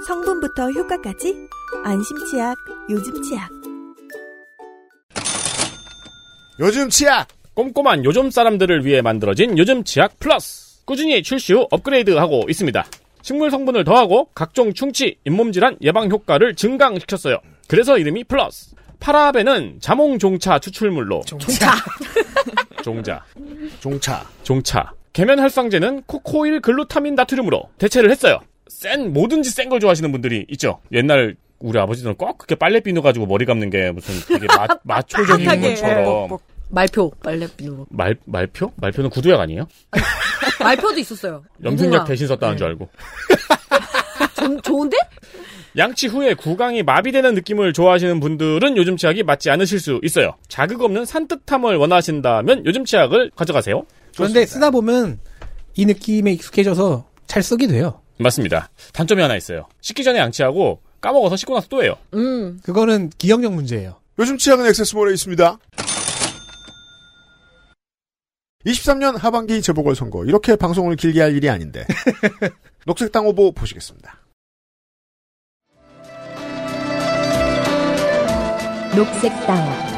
성분부터 효과까지 안심 치약, 요즘 치약. 요즘 치약! 꼼꼼한 요즘 사람들을 위해 만들어진 요즘 치약 플러스. 꾸준히 출시 후 업그레이드하고 있습니다. 식물 성분을 더하고 각종 충치, 잇몸질환 예방 효과를 증강시켰어요. 그래서 이름이 플러스. 파라벤은 자몽 종차 추출물로 종차. 종자. 종차. 종차. 계면 활성제는 코코일 글루타민 나트륨으로 대체를 했어요. 센 뭐든지 센 걸 좋아하시는 분들이 있죠. 옛날 우리 아버지들은 꼭 그렇게 빨래 비누 가지고 머리 감는 게 무슨 되게 마, 마초적인. 것처럼 말표 빨래 비누. 말 말표? 말표는 구두약 아니에요? 말표도 있었어요. 염색약. 대신 썼다는 줄 알고. 좀 좋은데? 양치 후에 구강이 마비되는 느낌을 좋아하시는 분들은 요즘 치약이 맞지 않으실 수 있어요. 자극 없는 산뜻함을 원하신다면 요즘 치약을 가져가세요. 그런데 쓰다 보면 이 느낌에 익숙해져서 잘 쓰게 돼요. 맞습니다. 단점이 하나 있어요. 씻기 전에 양치하고 까먹어서 씻고 나서 또 해요. 음. 그거는 기억력 문제예요. 요즘 치약은 액세스몰에 있습니다. 23년 하반기 재보궐선거. 이렇게 방송을 길게 할 일이 아닌데. 녹색당 후보 보시겠습니다. 녹색당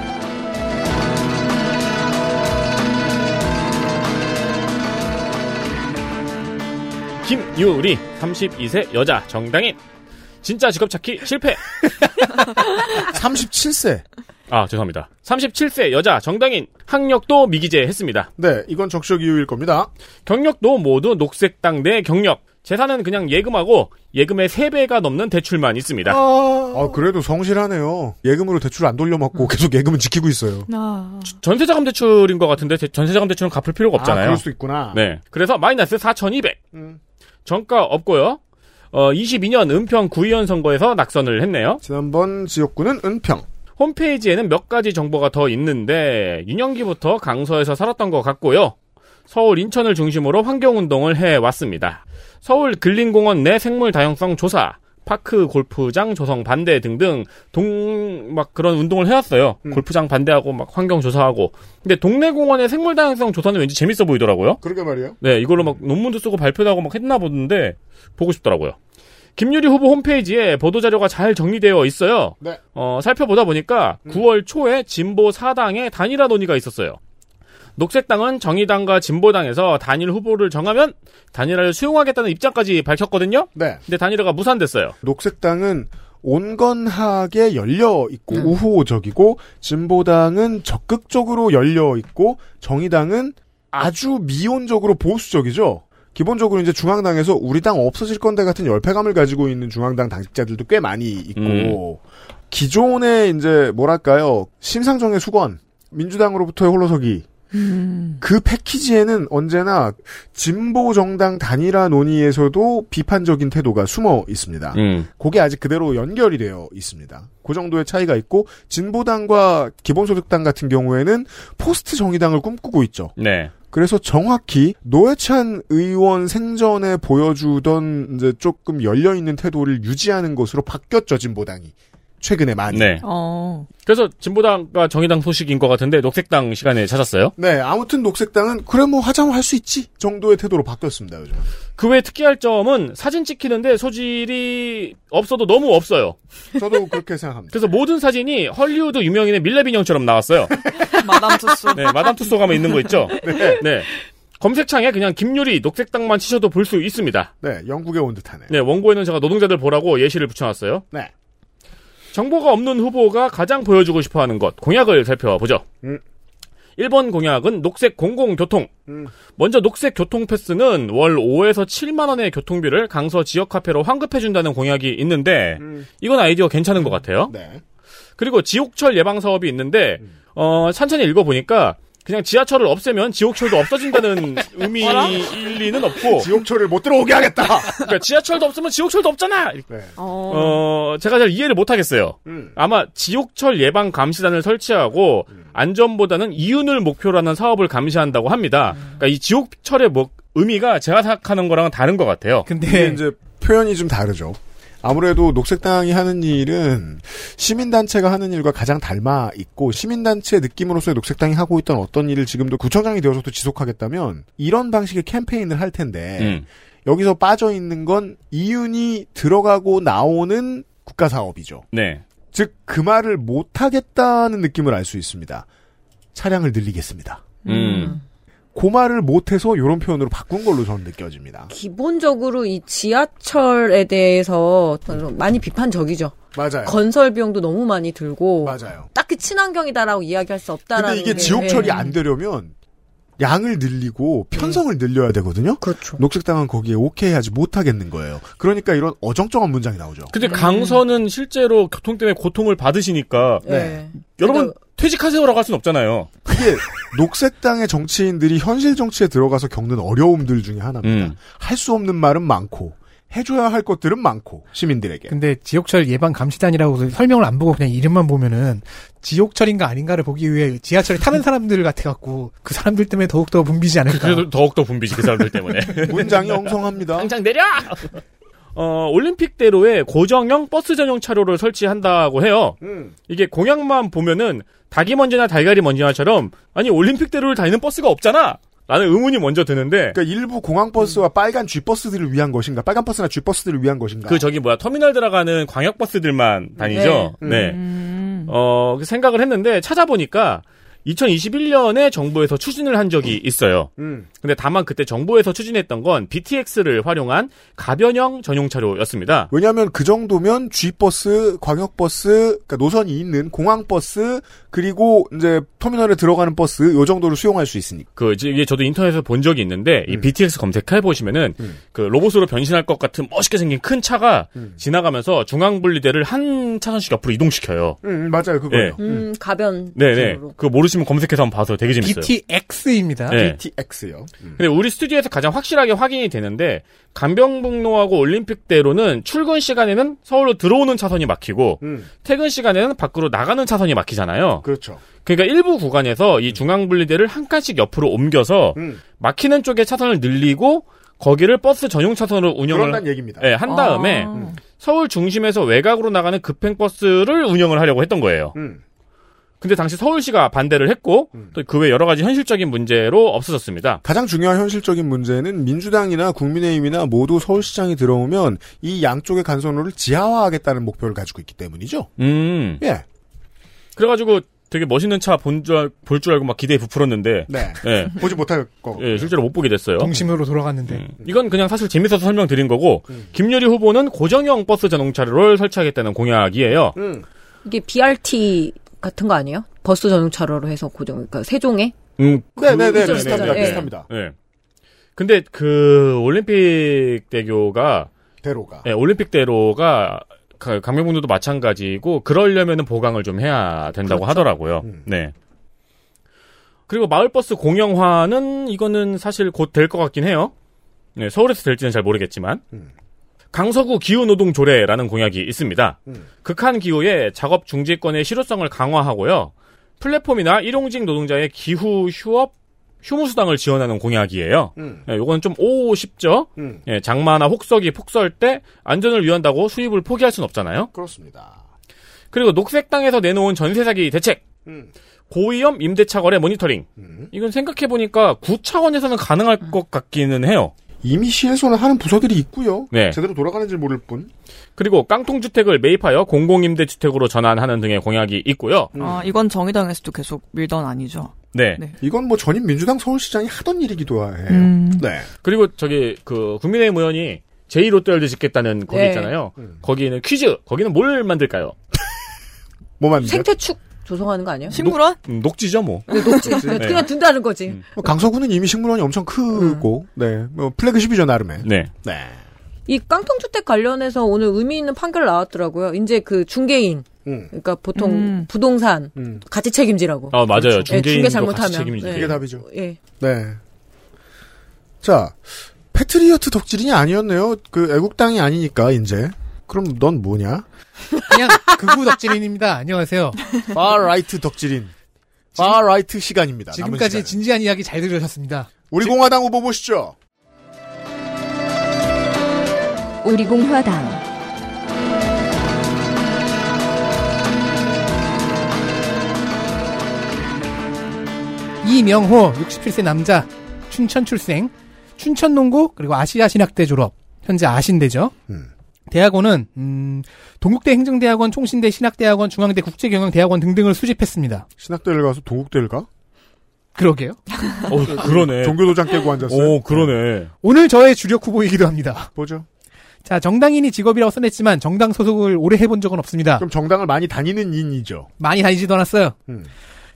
김유리 32세 여자 정당인 진짜 직업 찾기 실패 37세. 아 죄송합니다 37세 여자 정당인 학력도 미기재했습니다 네, 이건 적셔 이유일 겁니다. 경력도 모두 녹색당 내 경력 재산은 그냥 예금하고 예금의 3배가 넘는 대출만 있습니다 아, 그래도 성실하네요. 예금으로 대출 안 돌려먹고 계속 예금은 지키고 있어요. 아. 전세자금 대출인 것 같은데 대- 전세자금 대출은 갚을 필요가 아, 없잖아요 그럴 수도 있구나. 네 그래서 마이너스 4200 음. 정가 없고요 어, 22년 은평 구의원 선거에서 낙선을 했네요 지난번 지역구는 은평. 홈페이지에는 몇 가지 정보가 더 있는데 유년기부터 강서에서 살았던 것 같고요. 서울, 인천을 중심으로 환경운동을 해왔습니다. 서울 근린공원 내 생물 다양성 조사, 파크 골프장 조성 반대 등등 동 막 그런 운동을 해왔어요. 골프장 반대하고 막 환경 조사하고. 근데 동네 공원의 생물 다양성 조사는 왠지 재밌어 보이더라고요. 그러게 말이에요. 네, 이걸로 막 논문도 쓰고 발표도 하고 막 했나 보는데 보고 싶더라고요. 김유리 후보 홈페이지에 보도 자료가 잘 정리되어 있어요. 네. 어, 살펴보다 보니까 9월 초에 진보 사당의 단일화 논의가 있었어요. 녹색당은 정의당과 진보당에서 단일 후보를 정하면 단일화를 수용하겠다는 입장까지 밝혔거든요. 네. 근데 단일화가 무산됐어요. 녹색당은 온건하게 열려 있고 음. 우호적이고 진보당은 적극적으로 열려 있고 정의당은 아주 미온적으로 보수적이죠. 기본적으로 이제 중앙당에서 우리 당 없어질 건데 같은 열패감을 가지고 있는 중앙당 당직자들도 꽤 많이 있고 기존의 이제 뭐랄까요 심상정의 수건 민주당으로부터의 홀로서기 그 패키지에는 언제나 진보 정당 단일화 논의에서도 비판적인 태도가 숨어 있습니다. 음. 그게 아직 그대로 연결이 되어 있습니다. 그 정도의 차이가 있고 진보당과 기본소득당 같은 경우에는 포스트 정의당을 꿈꾸고 있죠. 네. 그래서 정확히 노회찬 의원 생전에 보여주던 이제 조금 열려 있는 태도를 유지하는 것으로 바뀌었죠 진보당이 최근에 많이. 네. 어. 그래서 진보당과 정의당 소식인 것 같은데 녹색당 시간에 찾았어요. 네, 아무튼 녹색당은 그래 뭐 화장할 수 있지 정도의 태도로 바뀌었습니다 요즘. 그 외 특이할 점은 사진 찍히는데 소질이 없어도 너무 없어요. 저도 그렇게 생각합니다. 그래서 모든 사진이 헐리우드 유명인의 밀레 인형처럼 나왔어요. 마담 투소. 네, 마담 투소 가면 있는 거 있죠? 네. 검색창에 그냥 김유리 녹색당만 치셔도 볼 수 있습니다. 네, 영국에 온 듯하네. 네, 원고에는 제가 노동자들 보라고 예시를 붙여놨어요. 네. 정보가 없는 후보가 가장 보여주고 싶어 하는 것, 공약을 살펴보죠. 음. 1번 공약은 녹색 공공교통. 음. 먼저 녹색 교통 패스는 월 5에서 7만 원의 교통비를 강서 지역 카페로 환급해준다는 공약이 있는데 이건 아이디어 괜찮은 것 같아요. 네. 그리고 지옥철 예방 사업이 있는데 어, 천천히 읽어보니까 그냥 지하철을 없애면 지옥철도 없어진다는 의미일 리는 없고 지옥철을 못 들어오게 하겠다. 그러니까 지하철도 없으면 지옥철도 없잖아. 네. 어, 제가 잘 이해를 못 하겠어요. 음. 아마 지옥철 예방 감시단을 설치하고 안전보다는 이윤을 목표로 하는 사업을 감시한다고 합니다. 그러니까 이 지옥철의 뭐 의미가 제가 생각하는 거랑은 다른 것 같아요. 근데 이제 표현이 좀 다르죠. 아무래도 녹색당이 하는 일은 시민단체가 하는 일과 가장 닮아 있고 시민단체 느낌으로서의 녹색당이 하고 있던 어떤 일을 지금도 구청장이 되어서도 지속하겠다면 이런 방식의 캠페인을 할 텐데 음. 여기서 빠져 있는 건 이윤이 들어가고 나오는 국가 사업이죠. 네. 즉 그 말을 못 하겠다는 느낌을 알 수 있습니다. 차량을 늘리겠습니다. 음. 그 말을 못해서 이런 표현으로 바꾼 걸로 저는 느껴집니다. 기본적으로 이 지하철에 대해서 많이 비판적이죠. 맞아요. 건설 비용도 너무 많이 들고 맞아요. 딱히 친환경이다라고 이야기할 수 없다라는 근데 이게 게, 지옥철이 예. 안 되려면 양을 늘리고 편성을 늘려야 되거든요. 그렇죠. 녹색당은 거기에 오케이 하지 못하겠는 거예요. 그러니까 이런 어정쩡한 문장이 나오죠. 근데 강선은 실제로 교통 때문에 고통을 받으시니까 네. 여러분 퇴직하세요라고 할 수는 없잖아요. 그게 녹색당의 정치인들이 현실 정치에 들어가서 겪는 어려움들 중에 하나입니다. 음. 할수 없는 말은 많고 해줘야 할 것들은 많고 시민들에게. 근데 지옥철 예방 감시단이라고 설명을 안 보고 그냥 이름만 보면은 지옥철인가 아닌가를 보기 위해 지하철에 타는 사람들 같아갖고 그 사람들 때문에 더욱더 붐비지 않을까. 그래도 더욱더 분비지 그 사람들 때문에. 문장이 엉성합니다. 당장 내려! 어, 올림픽대로에 고정형 버스 전용 차로를 설치한다고 해요. 음. 이게 공약만 보면은 닭이 먼지나 달걀이 먼지나처럼 아니 올림픽대로를 다니는 버스가 없잖아. 라는 의문이 먼저 드는데 그러니까 일부 공항 버스와 빨간 G버스들을 위한 것인가? 빨간 버스나 G버스들을 위한 것인가? 그 저기 뭐야 터미널 들어가는 광역 버스들만 다니죠. 네. 네. 어, 그 생각을 했는데 찾아보니까 2021년에 정부에서 추진을 한 적이 있어요. 음. 근데 다만 그때 정부에서 추진했던 건 BTX를 활용한 가변형 전용 차로였습니다. 왜냐하면 그 정도면 G버스, 광역버스, 그러니까 노선이 있는 공항버스 그리고 이제 터미널에 들어가는 버스 요 정도를 수용할 수 있으니까. 그 이제 이게 저도 인터넷에서 본 적이 있는데 이 BTX 검색해 보시면은 그 로봇으로 변신할 것 같은 멋있게 생긴 큰 차가 지나가면서 중앙 분리대를 한 차선씩 옆으로 이동시켜요. 음, 맞아요. 그거요. 음, 가변. 네네. 쪽으로. 그거 모르시 면 검색해서 한번 봐서 되게 재밌어요. BTX입니다. 네. BTX요. 근데 우리 스튜디오에서 가장 확실하게 확인이 되는데 간병북로하고 올림픽대로는 출근 시간에는 서울로 들어오는 차선이 막히고 음. 퇴근 시간에는 밖으로 나가는 차선이 막히잖아요. 그렇죠. 그러니까 일부 구간에서 이 중앙 분리대를 한 칸씩 옆으로 옮겨서 음. 막히는 쪽에 차선을 늘리고 거기를 버스 전용 차선으로 운영을 얘기입니다. 네, 한 다음에 아. 서울 중심에서 외곽으로 나가는 급행 버스를 운영을 하려고 했던 거예요. 음. 근데 당시 서울시가 반대를 했고 또그 외 여러 가지 현실적인 문제로 없어졌습니다. 가장 중요한 현실적인 문제는 민주당이나 국민의힘이나 모두 서울시장이 들어오면 이 양쪽의 간선호를 지하화하겠다는 목표를 가지고 있기 때문이죠. 음. 예. 그래가지고 되게 멋있는 차 본 줄 볼 줄 알고 막 기대에 부풀었는데 네. 예. 보지 못할 거. 예, 실제로 못 보게 됐어요. 동심으로 돌아갔는데. 음. 이건 그냥 사실 재밌어서 설명드린 거고 음. 김유리 후보는 고정형 버스 전용차로를 설치하겠다는 공약이에요. 음. 이게 BRT 같은 거 아니에요? 버스 전용 차로로 해서 고정, 그러니까 세종에? 음, 네네네. 그- 비슷합니다. 예. 비슷합니다. 예. 근데 그 올림픽 대교가 대로가. 예, 올림픽 대로가 그 강명북로도 마찬가지고 그러려면은 보강을 좀 해야 된다고 그렇죠. 하더라고요. 음. 네. 그리고 마을버스 공영화는 이거는 사실 곧 될 것 같긴 해요. 네, 서울에서 될지는 잘 모르겠지만. 음. 강서구 기후노동 조례라는 공약이 있습니다. 음. 극한 기후에 작업 중지권의 실효성을 강화하고요. 플랫폼이나 일용직 노동자의 기후 휴업 휴무수당을 지원하는 공약이에요. 음. 네, 요건 좀 오오 싶죠? 음. 예, 장마나 혹석이 폭설 때 안전을 위한다고 수입을 포기할 순 없잖아요. 그렇습니다. 그리고 녹색당에서 내놓은 전세 사기 대책. 음. 고위험 임대차 거래 모니터링. 음. 이건 생각해 보니까 구 차원에서는 가능할 것 같기는 해요. 이미 시에서는 하는 부서들이 있고요. 네. 제대로 돌아가는지 모를 뿐. 그리고 깡통 주택을 매입하여 공공 임대 주택으로 전환하는 등의 공약이 있고요. 아, 이건 정의당에서도 계속 밀던 아니죠. 네. 네. 이건 뭐 전임 민주당 서울시장이 하던 일이기도 해요. 음. 네. 그리고 저기 그 국민의힘 의원이 제2롯데월드 짓겠다는 거기 네. 있잖아요. 음. 거기는 퀴즈. 거기는 뭘 만들까요? 뭐 만들 생태축 조성하는 거 아니에요? 식물원? 음, 녹지죠, 뭐. 네, 녹지. 네. 그냥 둔다는 거지. 뭐 강서구는 이미 식물원이 엄청 크고, 네. 뭐 플래그십이죠, 나름의. 네. 네. 이 깡통주택 관련해서 오늘 의미 있는 판결 나왔더라고요. 이제 그 중개인 음. 그러니까 보통 음. 부동산 음. 같이 책임지라고. 아 맞아요. 예, 중개인도 중개 같이 잘못하면. 예. 그게 답이죠. 예. 네. 자, patriot 덕질인이 아니었네요. 그 애국당이 아니니까 이제. 그럼 넌 뭐냐? 그냥 극우 덕질인입니다. 안녕하세요. Far right 덕질인. Far right 시간입니다. 지금까지. 진지한 이야기 잘 들으셨습니다. 우리 공화당 후보 보시죠. 우리 공화당 이명호 67세 남자 춘천 출생 춘천농고 그리고 아시아 신학대 졸업 현재 아신대죠. 음. 대학원은 음, 동국대 행정대학원 총신대 신학대학원 중앙대 국제경영대학원 등등을 수집했습니다. 신학대를 가서 동국대를 가? 그러게요. 어, 그러네. 종교도장 깨고 앉았어요. 오, 그러네. 오늘 저의 주력 후보이기도 합니다. 보죠. 자 정당인이 직업이라고 써냈지만 정당 소속을 오래 해본 적은 없습니다. 그럼 정당을 많이 다니는 인이죠. 많이 다니지도 않았어요. 음.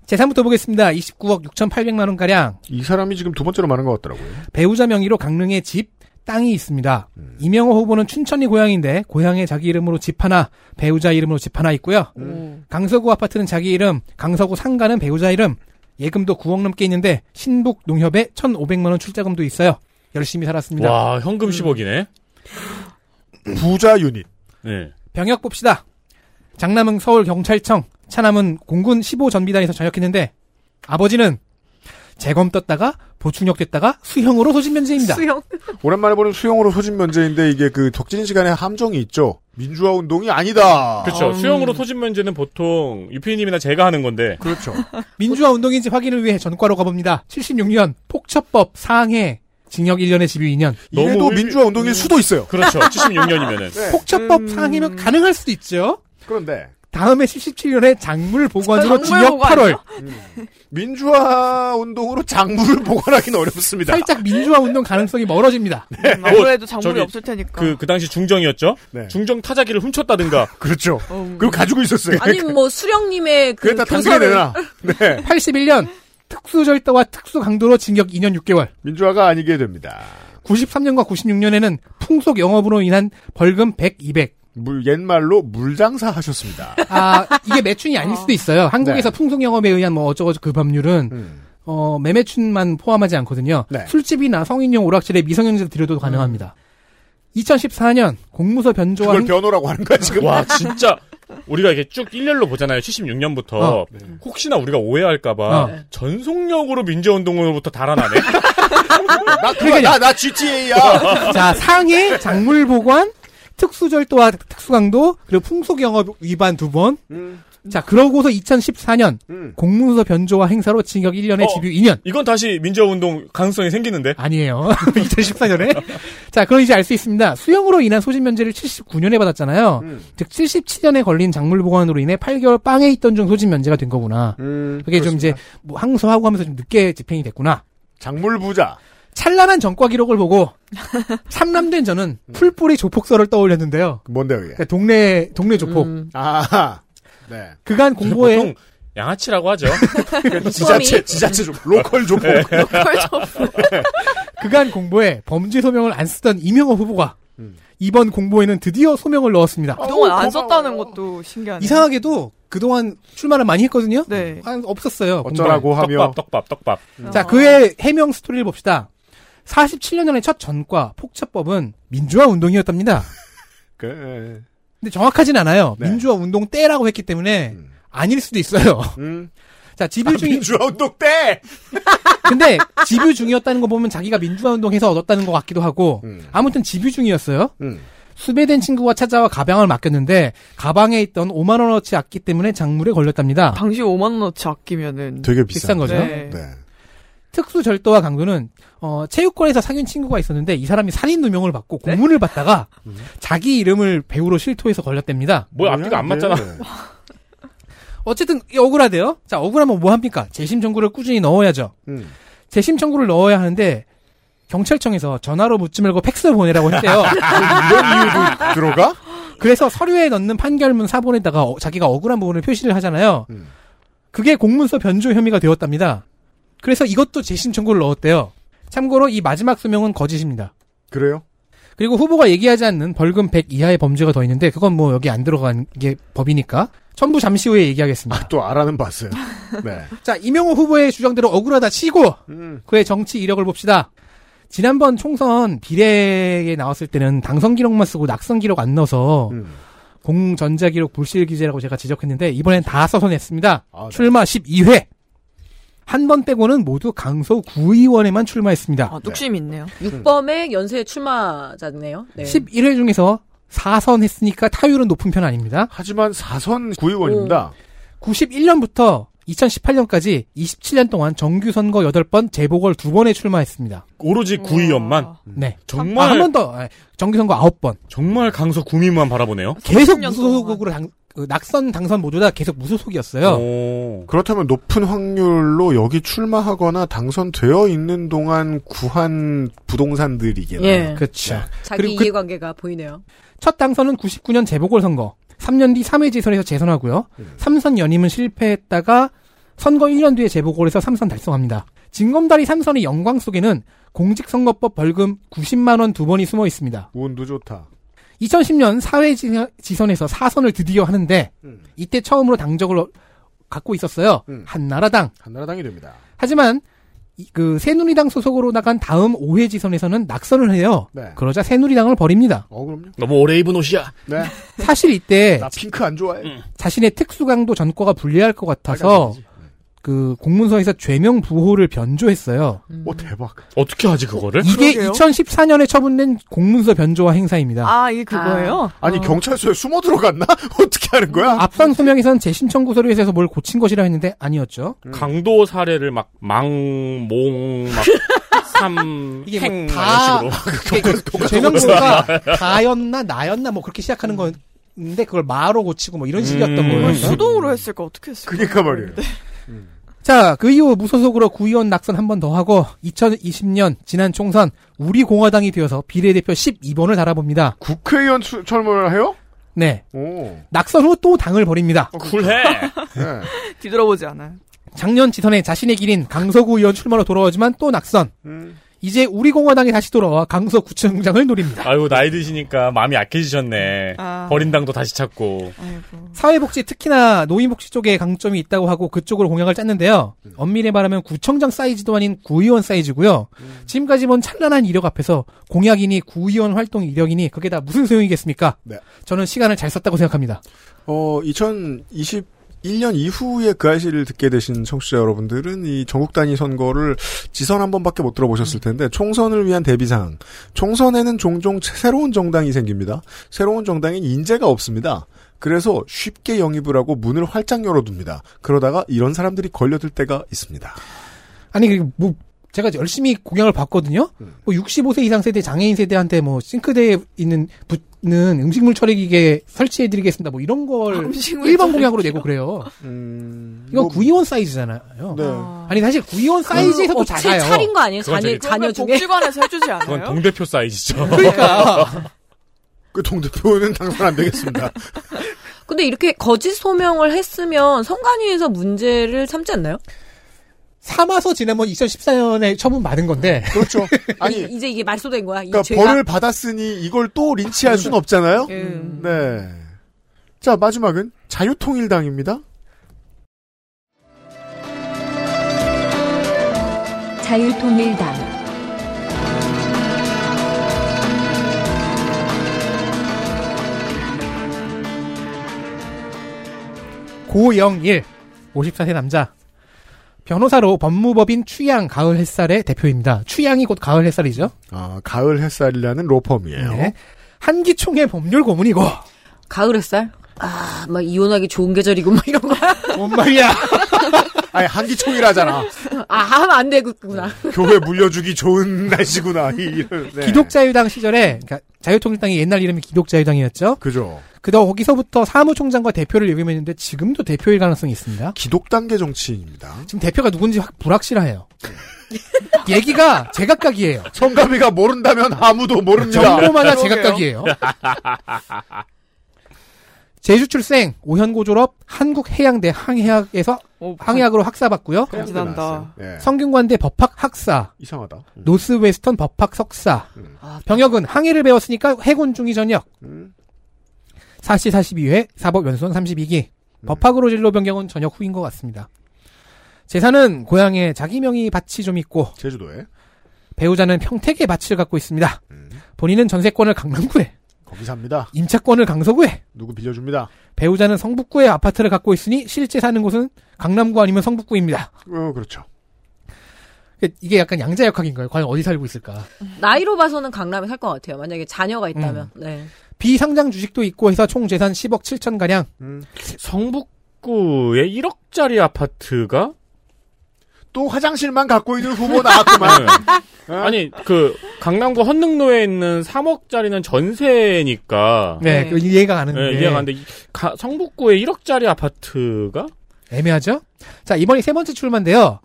재산부터 보겠습니다. 29억 6,800만 원 가량 이 사람이 지금 두 번째로 많은 것 같더라고요. 배우자 명의로 강릉에 집, 땅이 있습니다. 음. 이명호 후보는 춘천이 고향인데 고향에 자기 이름으로 집 하나, 배우자 이름으로 집 하나 있고요. 음. 강서구 아파트는 자기 이름, 강서구 상가는 배우자 이름, 예금도 9억 넘게 있는데 신북 농협에 1,500만 원 출자금도 있어요. 열심히 살았습니다. 와, 현금 10억이네. 부자 유닛. 네. 병역 봅시다. 장남은 서울 경찰청, 차남은 공군 15 전비단에서 전역했는데 아버지는 재검 떴다가 보충역 됐다가 수형으로 소집 면제입니다. 수영. 오랜만에 보는 수용으로 소집 면제인데 이게 그 덕질인 시간에 함정이 있죠. 민주화 운동이 아니다. 그렇죠. 수영으로 소집 면제는 보통 유피님이나 제가 하는 건데. 그렇죠. 민주화 운동인지 확인을 위해 전과로 가봅니다. 76년 폭처법 상해 징역 1년에 집유 2년. 이래도 너무 민주화 운동일 수도 있어요. 그렇죠. 76년이면은. 네. 폭처법 상해면 가능할 수도 있죠. 그런데 다음에 77년에 작물 보관으로 징역 보관이요? 8월. 민주화 운동으로 작물을 보관하기는 어렵습니다. 살짝 민주화 운동 가능성이 멀어집니다. 음, 아무래도 작물이 저기 없을 테니까. 그, 그 당시 중정이었죠? 네. 중정 타자기를 훔쳤다든가. 그렇죠. 어, 그리고 가지고 있었어요. 아니면 뭐 수령님의 그 당근에 교사를 내놔. 네. 81년 특수절도와 특수강도로 징역 2년 6개월. 민주화가 아니게 됩니다. 93년과 96년에는 풍속 영업으로 인한 벌금 100, 200. 물 옛말로 물장사 하셨습니다. 아, 이게 매춘이 아닐 수도 있어요. 한국에서 풍속 영업에 의한 뭐 어쩌고저쩌고 그 법률은 음. 어, 매매춘만 포함하지 않거든요. 네. 술집이나 성인용 오락실에 미성년자 들여도 가능합니다. 2014년 공무서 변조와 그걸 행- 변호라고 하는 거야 지금. 와, 진짜. 우리가 이렇게 쭉 일렬로 보잖아요. 76년부터. 어. 혹시나 우리가 오해할까봐 어. 전속력으로 민주운동으로부터 달아나네. 나 그거 나나 GTA야. 자, 상해, 작물 보관, 특수절도와 특수강도, 그리고 풍속영업 위반 두 번. 음. 자, 그러고서 2014년 음. 공문서 변조와 행사로 징역 1년에 어. 집유 2년. 이건 다시 민주운동 가능성이 생기는데. 아니에요. 2014년에. 자, 그럼 이제 알 수 있습니다. 수형으로 인한 소집 면제를 79년에 받았잖아요. 음. 즉 77년에 걸린 작물 보관으로 인해 8개월 빵에 있던 중 소집 면제가 된 거구나. 음, 그게 좀 이제 뭐 항소하고 하면서 좀 늦게 집행이 됐구나. 작물 부자. 찬란한 전과 기록을 보고 삼남된 저는 풀뿌리 조폭설을 떠올렸는데요. 뭔데 그게? 그러니까 동네 동네 조폭. 음. 아. 네. 그간 공부에 보통 양아치라고 하죠. 지자체 지자체 조 로컬 조폭. 그간 공보에 범죄 소명을 안 쓰던 이명호 후보가 음. 이번 공보에는 드디어 소명을 넣었습니다. 그동안 안. 썼다는 것도 신기하네요. 이상하게도 그동안 출마를 많이 했거든요. 네. 아, 없었어요. 어쩌라고 하며 떡밥, 떡밥, 떡밥. 공보에. 자, 그의 해명 스토리를 봅시다. 47년 전의 첫 전과 폭처법은 민주화 운동이었답니다. 그, 근데 정확하진 않아요. 네. 민주화 운동 때라고 했기 때문에 음. 아닐 수도 있어요. 음. 자, 집유 중이 민주화 운동 때. 근데 집유 중이었다는 거 보면 자기가 민주화 운동해서 얻었다는 것 같기도 하고 음. 아무튼 집유 중이었어요. 음. 수배된 친구가 찾아와 가방을 맡겼는데 가방에 있던 5만 원어치 악기 때문에 장물에 걸렸답니다. 당시 5만 원어치 아끼면은 되게 비싼 거죠. 네. 네. 특수 절도와 강도는 어, 체육관에서 사귄 친구가 있었는데 이 사람이 살인 누명을 받고 네? 고문을 받다가 음. 자기 이름을 배우로 실토해서 걸렸답니다. 뭐야, 앞뒤가 안 맞잖아. 네. 어쨌든 이 억울하대요. 자 억울하면 뭐 합니까? 재심 청구를 꾸준히 넣어야죠. 음. 재심 청구를 넣어야 하는데 경찰청에서 전화로 묻지 말고 팩스 보내라고 했대요. 이런 이유도 들어가? 그래서 서류에 넣는 판결문 사본에다가 어- 자기가 억울한 부분을 표시를 하잖아요. 음. 그게 공문서 변조 혐의가 되었답니다. 그래서 이것도 재심 청구를 넣었대요. 참고로 이 마지막 수명은 거짓입니다. 그래요? 그리고 후보가 얘기하지 않는 벌금 100 이하의 범죄가 더 있는데 그건 뭐 여기 안 들어간 게 법이니까 전부 잠시 후에 얘기하겠습니다. 아, 또 알아는 봤어요. 네. 자, 이명호 후보의 주장대로 억울하다 치고 음. 그의 정치 이력을 봅시다. 지난번 총선 비례에 나왔을 때는 당선 기록만 쓰고 낙선 기록 안 넣어서 음. 공전자 기록 불실 기재라고 제가 지적했는데 이번엔 다 써서 냈습니다. 아, 네. 출마 12회. 한 번 빼고는 모두 강서 구의원에만 출마했습니다. 아, 뚝심 있네요. 육범의 연쇄 출마자네요. 네. 11회 중에서 4선 했으니까 타율은 높은 편 아닙니다. 하지만 사선 구의원입니다. 91년부터 2018년까지 27년 동안 정규 선거 8번, 재보궐 2번에 출마했습니다. 오로지 구의원만. 네. 정말 한번 더. 아, 정규 선거 9번. 정말 강서 구민만 바라보네요. 계속 무소속으로 당, 그 낙선 당선 모두 다 계속 무소속이었어요. 오. 그렇다면 높은 확률로 여기 출마하거나 당선되어 있는 동안 구한 부동산들이겠네요. 예. 그렇죠. 자기 그리고 그- 이해관계가 보이네요. 첫 당선은 99년 재보궐 선거. 3년 뒤 3회 지선에서 재선하고요. 음. 3선 연임은 실패했다가 선거 1년 뒤에 재보궐에서 3선 달성합니다. 징검다리 3선의 영광 속에는 공직선거법 벌금 90만 원 두 번이 숨어 있습니다. 운도 좋다. 2010년 4회 지- 지선에서 4선을 드디어 하는데 음. 이때 처음으로 당적을 어- 갖고 있었어요. 음. 한나라당. 한나라당이 됩니다. 하지만 이- 그 새누리당 소속으로 나간 다음 5회 지선에서는 낙선을 해요. 네. 그러자 새누리당을 버립니다. 어, 그럼요. 너무 오래 입은 옷이야. 네. 사실 이때 나 핑크 안 좋아해. 자신의 특수강도 전과가 불리할 것 같아서 그 공문서에서 죄명 부호를 변조했어요. 오, 대박. 어떻게 하지 그거를? 이게 그러게요. 2014년에 처분된 공문서 변조화 행사입니다. 아, 이게 그거예요? 아 니, 어. 경찰서에 숨어 들어갔나? 어떻게 하는 거야? 앞선 소명에선 재심 청구 서류에서 뭘 고친 것이라 했는데 아니었죠. 강도 사례를 막 망몽 막 삼, 이게 행, 뭐 다- 이런 식으로. 죄명부가 다였나 나였나 뭐 그렇게 시작하는 건데 그걸 마로 고치고 뭐 이런 식이었던 음. 거예요. 수동으로 했을까 어떻게 했을까? 그니까 말이에요. 자, 그 이후 무소속으로 구의원 낙선 한 번 더 하고 2020년 지난 총선 우리 공화당이 되어서 비례대표 12번을 달아봅니다. 국회의원 출- 출마를 해요? 네. 오. 낙선 후 또 당을 버립니다. 쿨해. 네. 뒤돌아보지 않아요. 작년 지선에 자신의 길인 강서구 의원 출마로 돌아오지만 또 낙선. 음. 이제 우리 공화당이 다시 돌아와 강서구청장을 노립니다. 아유 나이 드시니까 마음이 약해지셨네. 아. 버린 당도 다시 찾고. 아이고. 사회복지 특히나 노인복지 쪽에 강점이 있다고 하고 그쪽으로 공약을 짰는데요. 엄밀히 말하면 구청장 사이즈도 아닌 구의원 사이즈고요. 지금까지 본 찬란한 이력 앞에서 공약이니 구의원 활동 이력이니 그게 다 무슨 소용이겠습니까? 네. 저는 시간을 잘 썼다고 생각합니다. 어, 2021년 이후에 그 아이씨를 듣게 되신 청취자 여러분들은 이 전국 단위 선거를 지선 한 번밖에 못 들어보셨을 텐데 총선을 위한 대비사항. 총선에는 종종 새로운 정당이 생깁니다. 새로운 정당엔 인재가 없습니다. 그래서 쉽게 영입을 하고 문을 활짝 열어둡니다. 그러다가 이런 사람들이 걸려들 때가 있습니다. 아니 그뭐 제가 열심히 공약을 봤거든요. 음. 뭐 65세 이상 세대 장애인 세대한테 뭐 싱크대에 있는 붙는 음식물 처리 기계 설치해 드리겠습니다. 뭐 이런 걸 음식물 일반? 공약으로 내고 그래요. 음, 이건 뭐, 구의원 사이즈잖아요. 네. 아 니 사실 구의원 사이즈에서도 업체 작아요. 차린 거 아니에요? 그건 자녀, 자녀 중에? 복지관에서 해주지 그건 않아요? 동대표 사이즈죠. 그러니까 그 동대표는 당선 안 되겠습니다. 근데 이렇게 거짓 소명을 했으면 선관위에서 문제를 삼지 않나요? 삼아서 지난번 2014년에 처분 받은 건데 그렇죠. 아니, 이, 제 이게 말소된 거야. 이 그러니까 죄가. 벌을 받았으니 이걸 또 린치할 수는 없잖아요. 음. 네. 자, 마지막은 자유통일당입니다. 자유통일당 고영일 54세 남자 변호사로 법무법인 추양 가을 햇살의 대표입니다. 추양이 곧 가을 햇살이죠. 아, 가을 햇살이라는 로펌이에요. 네. 한기총의 법률 고문이고 가을 햇살? 아, 막 이혼하기 좋은 계절이고 막 이런 거야. 뭔 말이야? 아니, 한기총이라잖아. 아, 하면 안 되겠구나. 교회 물려주기 좋은 날씨구나. 이, 네. 기독자유당 시절에 그러니까 자유통일당이 옛날 이름이 기독자유당이었죠. 그죠. 그다음 거기서부터 사무총장과 대표를 역임했는데 지금도 대표일 가능성이 있습니다. 기독단계 정치인입니다. 지금 대표가 누군지 확 불확실해요. 얘기가 제각각이에요. 성가비가 모른다면 아무도 모릅니다. 정보마다. 제각각이에요. 제주 출생, 오현고 졸업, 한국해양대 항해학에서 오, 항해학으로 학사 받고요. 간지난다. 예. 성균관대 법학 학사, 이상하다. 음. 노스웨스턴 법학 석사. 아, 병역은 항해를 배웠으니까 해군 중위 전역. 음. 사시 42회, 사법 연수원 32기. 법학으로 진로 변경은 전혀 후인 것 같습니다. 재산은 고향에 자기 명의 밭이 좀 있고 제주도에 배우자는 평택에 밭을 갖고 있습니다. 본인은 전세권을 강남구에 거기 삽니다. 임차권을 강서구에 누구 빌려줍니다. 배우자는 성북구에 아파트를 갖고 있으니 실제 사는 곳은 강남구 아니면 성북구입니다. 어, 그렇죠. 이게 약간 양자역학인가요? 과연 어디 살고 있을까? 나이로 봐서는 강남에 살 것 같아요. 만약에 자녀가 있다면. 네. 비상장 주식도 있고 해서 총 재산 10억 7천 가량. 성북구에 1억짜리 아파트가 또 화장실만 갖고 있는 후보 나왔구만. 네. 아니 그 강남구 헌능로에 있는 3억짜리는 전세니까. 네, 그 이해가 가는데. 네, 이해가 가는데 가- 성북구에 1억짜리 아파트가 애매하죠? 자, 이번이 세 번째 출마인데요.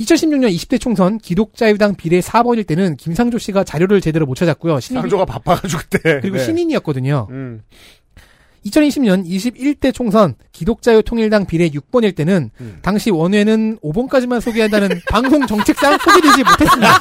2016년 20대 총선 기독자유당 비례 4번일 때는 김상조 씨가 자료를 제대로 못 찾았고요. 신인, 상조가 바빠가지고 그때. 그리고 네. 신인이었거든요. 음. 2020년 21대 총선 기독자유 통일당 비례 6번일 때는 음. 당시 원회는 5번까지만 소개한다는 방송 정책상 소개되지 못했습니다.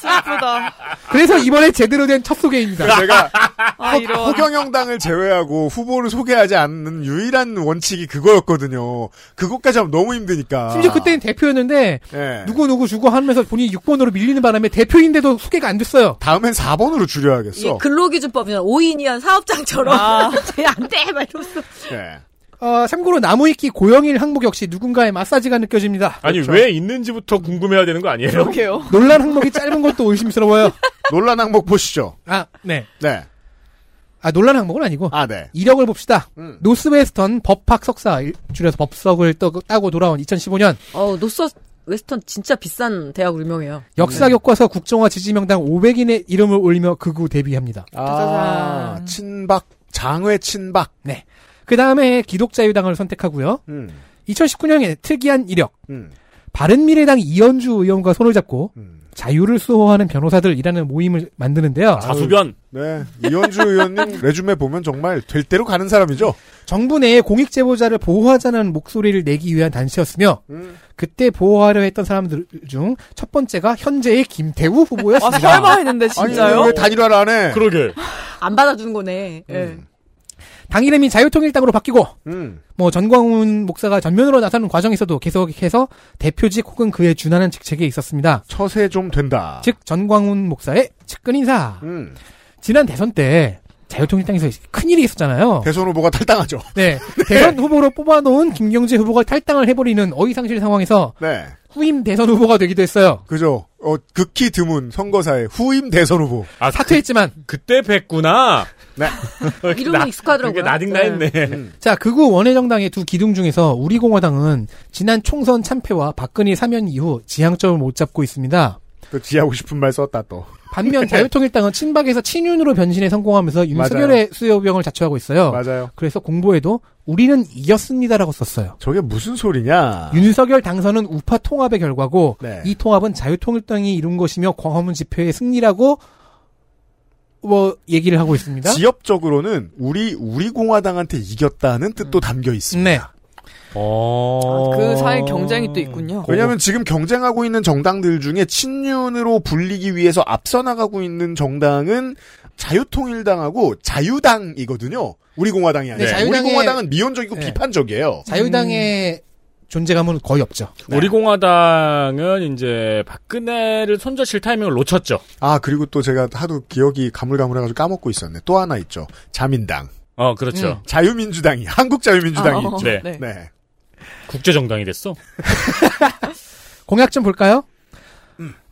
슬프다. 그래서 이번에 제대로 된 첫 소개입니다. 제가 아, 허, 이런. 허경영당을 제외하고 후보를 소개하지 않는 유일한 원칙이 그거였거든요. 그것까지 하면 너무 힘드니까. 심지어 그때는 대표였는데 예. 누구 누구 주고 하면서 본인이 6번으로 밀리는 바람에 대표인데도 소개가 안 됐어요. 다음엔 4번으로 이게 줄여야겠어. 근로기준법이잖아. 5인 이한 사업장처럼. 안 돼! 막 이러면서. 예. 어, 참고로 나무위키 고영일 항목 역시 누군가의 마사지가 느껴집니다. 아니 왜 있는지부터 궁금해야 되는 거 아니에요? 그러게요. 논란 항목이 짧은 것도 의심스러워요. 논란 항목 보시죠. 아, 네. 네. 아, 논란 항목은 아니고. 아, 네. 이력을 봅시다. 음. 노스웨스턴 법학 석사, 일- 줄여서 법석을 떠- 따고 돌아온 2015년 어, 노스 웨스턴 진짜 비싼 대학으로 유명해요. 역사 교과서 국정화 지지 명단 500인에 이름을 올리며 극우 데뷔합니다. 아, 친박, 장외 친박. 네. 그 다음에 기독자유당을 선택하고요. 음. 2019년에 특이한 이력. 음. 바른미래당 이현주 의원과 손을 잡고 자유를 수호하는 변호사들이라는 모임을 만드는데요. 자수변. 네. 이현주 의원님 레주메 보면 정말 될 대로 가는 사람이죠. 정부 내에 공익 제보자를 보호하자는 목소리를 내기 위한 단체였으며 음. 그때 보호하려 했던 사람들 중 첫 번째가 현재의 김태우 아, 후보였습니다. 설마 했는데 진짜요? 아니, 왜 단일화를 안 해? 그러게. 안 받아주는 거네. 예. 당 이름이 자유통일당으로 바뀌고 음. 뭐 전광훈 목사가 전면으로 나서는 과정에서도 계속해서 대표직 혹은 그에 준하는 직책에 있었습니다. 처세 좀 된다. 즉 전광훈 목사의 측근 인사. 음. 지난 대선 때 자유통일당에서 큰 일이 있었잖아요. 대선 후보가 탈당하죠. 네. 대선 후보로 뽑아놓은 김경재 후보가 탈당을 해버리는 어이상실 상황에서 네. 후임 대선 후보가 되기도 했어요. 그죠. 어, 극히 드문 선거사의 후임 대선 후보. 아, 사퇴했지만 그 때 뵀구나. 네. 이름이 익숙하더라고요. 그게 나딩나 했네. 음. 자, 극우 원외정당의 두 기둥 중에서 우리공화당은 지난 총선 참패와 박근혜 사면 이후 지향점을 못 잡고 있습니다. 또 지하고 싶은 말 썼다 또. 반면 자유통일당은 친박에서 친윤으로 변신에 성공하면서 윤석열의 수요병을 자초하고 있어요. 맞아요. 그래서 공보에도 우리는 이겼습니다라고 썼어요. 저게 무슨 소리냐? 윤석열 당선은 우파 통합의 결과고 네. 이 통합은 자유통일당이 이룬 것이며 광화문 집회의 승리라고 뭐 얘기를 하고 있습니다. 지역적으로는 우리 우리 공화당한테 이겼다는 뜻도 담겨 있습니다. 네. 어. 그 사이 경쟁이 또 있군요. 왜냐하면 지금 경쟁하고 있는 정당들 중에 친윤으로 불리기 위해서 앞서 나가고 있는 정당은 자유통일당하고 자유당이거든요. 우리 공화당이 아니라. 네, 자유당의- 우리 공화당은 미온적이고 네. 비판적이에요. 자유당의 존재감은 거의 없죠. 우리 공화당은 이제 박근혜를 손절칠 타이밍을 놓쳤죠. 아 그리고 또 제가 하도 기억이 가물가물해가지고 까먹고 있었네. 또 하나 있죠. 자민당, 어, 그렇죠. 음. 자유민주당이 한국 자유민주당이 아, 있죠. 네. 네. 네. 국제정당이 됐어. 공약 좀 볼까요?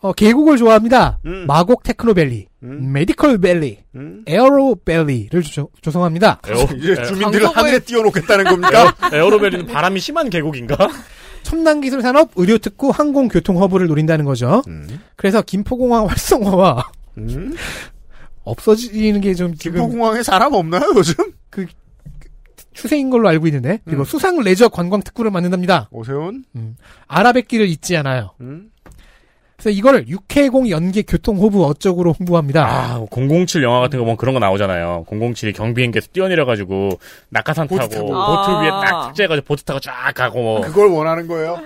어, 계곡을 좋아합니다. 음. 마곡 테크노밸리, 음. 메디컬 밸리, 음. 에어로밸리를 조, 조성합니다. 에어, 이제 주민들을 강서구에- 하늘에 띄워놓겠다는 겁니까? 에어로벨리는 바람이 심한 계곡인가? 첨단 기술 산업, 의료 특구, 항공 교통 허브를 노린다는 거죠. 음. 그래서 김포공항 활성화와 음. 없어지는 게 좀 지금 김포공항에 사람 없나요 요즘? 추세인 걸로 알고 있는데 그리고 음. 수상 레저 관광 특구를 만든답니다. 오세훈. 아라뱃길을 잊지 않아요. 음. 그래서 이거를 육해공 연계 교통 허브 어쩌고로 홍보합니다. 아, 007 영화 같은 거 보면 그런 거 나오잖아요. 007이 경비행기에서 뛰어내려가지고 낙하산 보트 타고 타고. 보트 위에 아. 딱 탁재해가지고 보트 타고 쫙 가고 뭐. 그걸 원하는 거예요?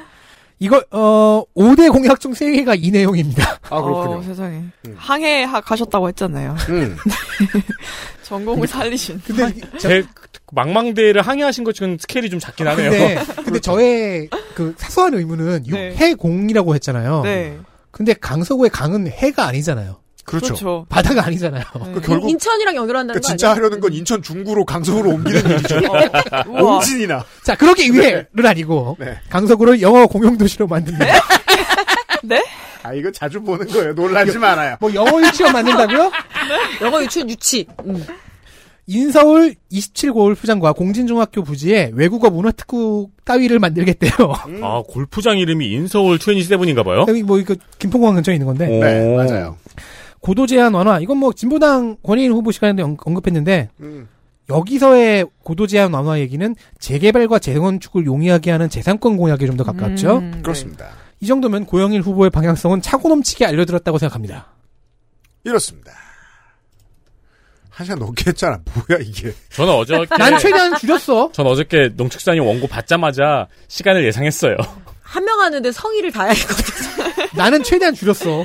이거 어 5대 공약 중 3개가 이 내용입니다. 아 그렇군요. 어, 세상에. 음. 항해 하- 가셨다고 했잖아요. 음. 전공을 살리신. 근데 제 망망대해를 항해하신 것 지금 스케일이 좀 작긴 하네요. 근데, 근데 저의 그 사소한 의문은 네. 해공이라고 했잖아요. 네. 근데 강서구의 강은 해가 아니잖아요. 그렇죠. 그렇죠. 바다가 아니잖아요. 그 결국 인천이랑 연결한다는 그러니까 거 진짜? 하려는 건 인천 중구로 강서구로 옮기는 일이죠. 우와. 옹진이나. 자, 그러기 위해는 아니고 네. 강서구를 영어 공용 도시로 만든다. 네? 아 이거 자주 보는 거예요. 놀라지 말아요. 뭐 영어 유치원 만든다고요? 영어 유치원 유치. 음. 인서울 27골 프장과 공진중학교 부지에 외국어 문화특구 따위를 만들겠대요. 아 골프장 이름이 인서울 27인가 봐요. 여기 뭐 이거 김포공항 근처에 있는 건데. 오. 네, 맞아요. 고도 제한 완화. 이건 뭐 진보당 권혜인 후보 시간에도 언- 언급했는데 음. 여기서의 고도 제한 완화 얘기는 재개발과 재건축을 용이하게 하는 재산권 공약에 좀 더 가깝죠. 음, 네. 그렇습니다. 이 정도면 고영일 후보의 방향성은 차고 넘치게 알려들었다고 생각합니다. 이렇습니다. 한 시간 넘게 했잖아. 뭐야 이게. 저는 어저께 난 최대한 줄였어. 전 어저께 농축산인 원고 받자마자 시간을 예상했어요. 한 명 하는데 성의를 다해야 했거든. 나는 최대한 줄였어.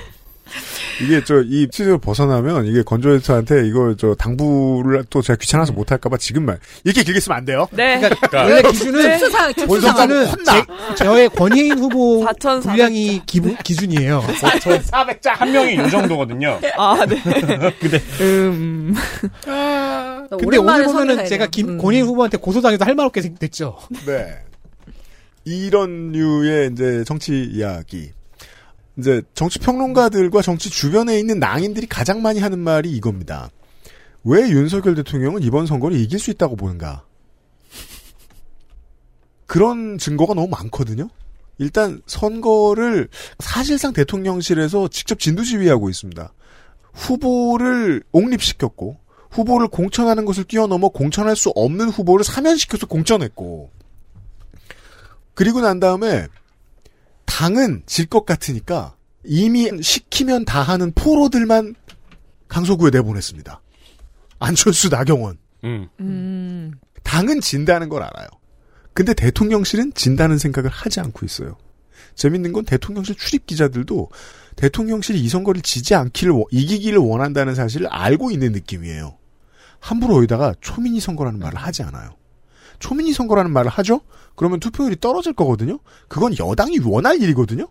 이게 저이 치즈를 벗어나면 이게 건조해서한테 이거 저 당부를 또 제가 귀찮아서 못 할까봐 지금만 이렇게 길게 쓰면 안 돼요. 네. 그러니까 원래 기준은 특수상, 특수상. 본선까지 기준은 제, 저의 권혜인 후보 4,400 분량이 기부, 기준이에요. 400자 한 명이 이 정도거든요. 아, 네. 근데 음. 근데 오랜만에 오늘 보면은 제가 김. 음. 권혜인 후보한테 고소당해도 할말 없게 생- 됐죠. 네. 이런 류의 이제 정치 이야기. 이제 정치 평론가들과 정치 주변에 있는 낭인들이 가장 많이 하는 말이 이겁니다. 왜 윤석열 대통령은 이번 선거를 이길 수 있다고 보는가? 그런 증거가 너무 많거든요. 일단 선거를 사실상 대통령실에서 직접 진두지휘하고 있습니다. 후보를 옹립시켰고 후보를 공천하는 것을 뛰어넘어 공천할 수 없는 후보를 사면시켜서 공천했고 그리고 난 다음에 당은 질 것 같으니까 이미 시키면 다 하는 포로들만 강서구에 내보냈습니다. 안철수, 나경원. 음. 음. 당은 진다는 걸 알아요. 근데 대통령실은 진다는 생각을 하지 않고 있어요. 재밌는 건 대통령실 출입 기자들도 대통령실이 이 선거를 지지 않기를 원- 이기기를 원한다는 사실을 알고 있는 느낌이에요. 함부로 여기다가 초민이 선거라는 말을 하지 않아요. 초민이 선거라는 말을 하죠? 그러면 투표율이 떨어질 거거든요? 그건 여당이 원할 일이거든요?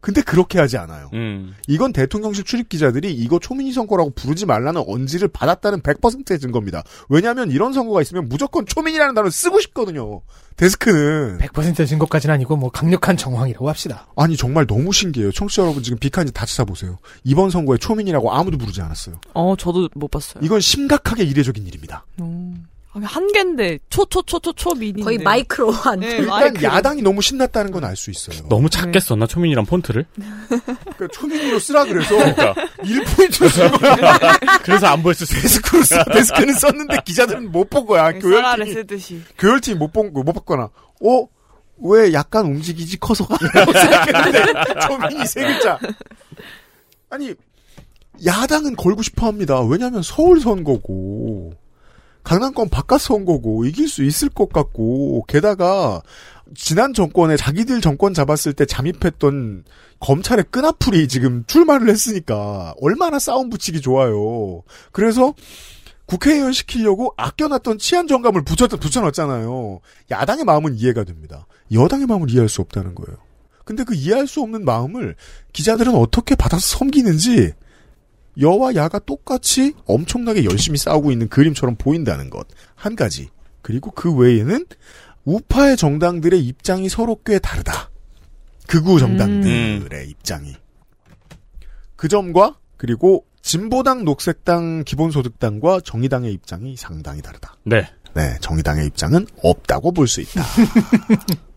근데 그렇게 하지 않아요. 음. 이건 대통령실 출입 기자들이 이거 초민이 선거라고 부르지 말라는 언지를 받았다는 100%의 증거입니다. 왜냐하면 이런 선거가 있으면 무조건 초민이라는 단어를 쓰고 싶거든요. 데스크는 100% 증거까지는 아니고 뭐 강력한 정황이라고 합시다. 아니 정말 너무 신기해요. 청취자 여러분 지금 비칸지 다 찾아보세요. 이번 선거에 초민이라고 아무도 부르지 않았어요. 어, 저도 못 봤어요. 이건 심각하게 이례적인 일입니다. 음. 아, 한 개인데 초초초초초 미니 거의 마이크로 한. 네, 일단 마이크로. 야당이 너무 신났다는 건 알 수 있어요. 너무 작게 썼나 초미니란 폰트를? 그러니까 초미니로 쓰라 그래서 그러니까 1포인트로 쓴 거야. 그래서 안 있어. 데스크로 쓰, 데스크는 썼는데 기자들은 못 본 거야. 쌀알을 교열팀이 쓰듯이. 교열팀이 못 본, 못 봤거나, 어? 왜 약간 움직이지 커서가? 생각했는데, 초미니 세 글자. 아니, 야당은 걸고 싶어 합니다. 왜냐면 하 서울 선거고, 강남권 바깥 선거고, 이길 수 있을 것 같고, 게다가, 지난 정권에 자기들 정권 잡았을 때 잠입했던 검찰의 끈앞풀이 지금 출마를 했으니까, 얼마나 싸움 붙이기 좋아요. 그래서, 국회의원 시키려고 아껴놨던 치안 정감을 붙여, 붙여놨잖아요. 야당의 마음은 이해가 됩니다. 여당의 마음을 이해할 수 없다는 거예요. 근데 그 이해할 수 없는 마음을 기자들은 어떻게 받아서 섬기는지 여와 야가 똑같이 엄청나게 열심히 싸우고 있는 그림처럼 보인다는 것. 한 가지. 그리고 그 외에는 우파의 정당들의 입장이 서로 꽤 다르다. 극우 정당들의 입장이. 그 점과 그리고 진보당, 녹색당, 기본소득당과 정의당의 입장이 상당히 다르다. 네. 네, 정의당의 입장은 없다고 볼 수 있다.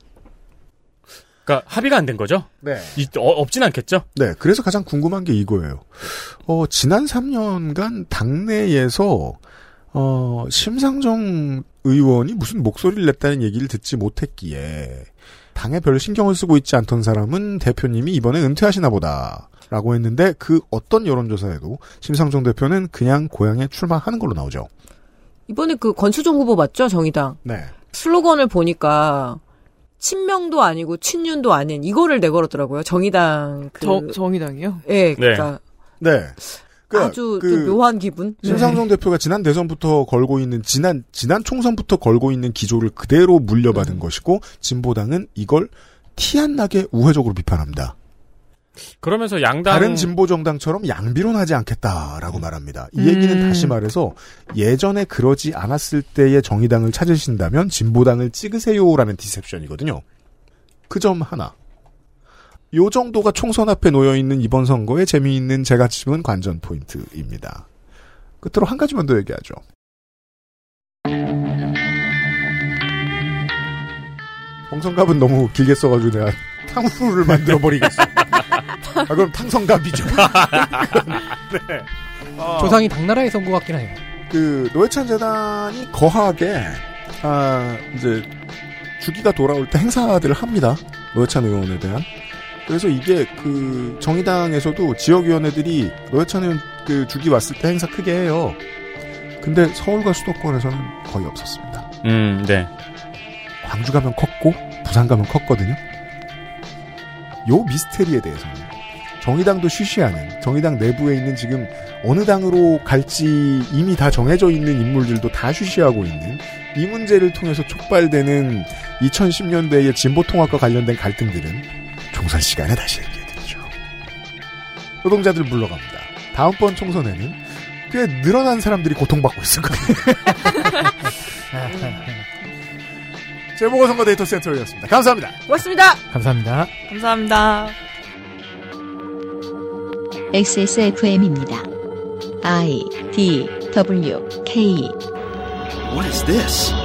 그러니까 합의가 안 된 거죠? 네. 이, 어, 없진 않겠죠? 네, 그래서 가장 궁금한 게 이거예요. 어, 지난 3년간 당내에서 어, 심상정 의원이 무슨 목소리를 냈다는 얘기를 듣지 못했기에 당에 별 신경을 쓰고 있지 않던 사람은 대표님이 이번에 은퇴하시나 보다. 라고 했는데 그 어떤 여론조사에도 심상정 대표는 그냥 고향에 출마하는 걸로 나오죠. 이번에 그 권수정 후보 맞죠? 정의당. 네. 슬로건을 보니까 친명도 아니고 친윤도 아닌 이거를 내걸었더라고요. 정의당 그 정, 정의당이요? 예, 그러니까 네. 아주 좀 묘한 기분. 네. 심상정 대표가 지난 대선부터 걸고 있는 지난 지난 총선부터 걸고 있는 기조를 그대로 물려받은 것이고 진보당은 이걸 티 안 나게 우회적으로 비판합니다. 그러면서 양당 다른 진보 정당처럼 양비론하지 않겠다라고 말합니다. 이 얘기는 음. 다시 말해서 예전에 그러지 않았을 때의 정의당을 찾으신다면 진보당을 찍으세요라는 디셉션이거든요. 그 점 하나. 요 정도가 총선 앞에 놓여 있는 이번 선거의 재미있는 제가 집은 관전 포인트입니다. 끝으로 한 가지만 더 얘기하죠. 홍성갑은 너무 길게 써가지고 내가 탕후루를 만들어 버리겠어. 아, 그럼 탕성갑이죠. 네. 어. 조상이 당나라에 선거 같긴 해요. 그 노회찬 재단이 거하게 아 이제 주기가 돌아올 때 행사들을 합니다. 노회찬 의원에 대한. 그래서 이게 그 정의당에서도 지역위원회들이 노회찬 의원 그 주기 왔을 때 행사 크게 해요. 근데 서울과 수도권에서는 거의 없었습니다. 음, 네. 광주 가면 컸고 부산 가면 컸거든요. 요 미스테리에 대해서는 정의당도 쉬쉬하는 정의당 내부에 있는 지금 어느 당으로 갈지 이미 다 정해져 있는 인물들도 다 쉬쉬하고 있는 이 문제를 통해서 촉발되는 2010년대의 진보통합과 관련된 갈등들은 총선 시간에 다시 얘기해드리죠. 노동자들 물러갑니다. 다음번 총선에는 꽤 늘어난 사람들이 고통받고 있을 거예요. 재보궐선거 데이터 센터였습니다. 감사합니다. 고맙습니다. 감사합니다. 감사합니다. XSFM입니다. I D W K What is this?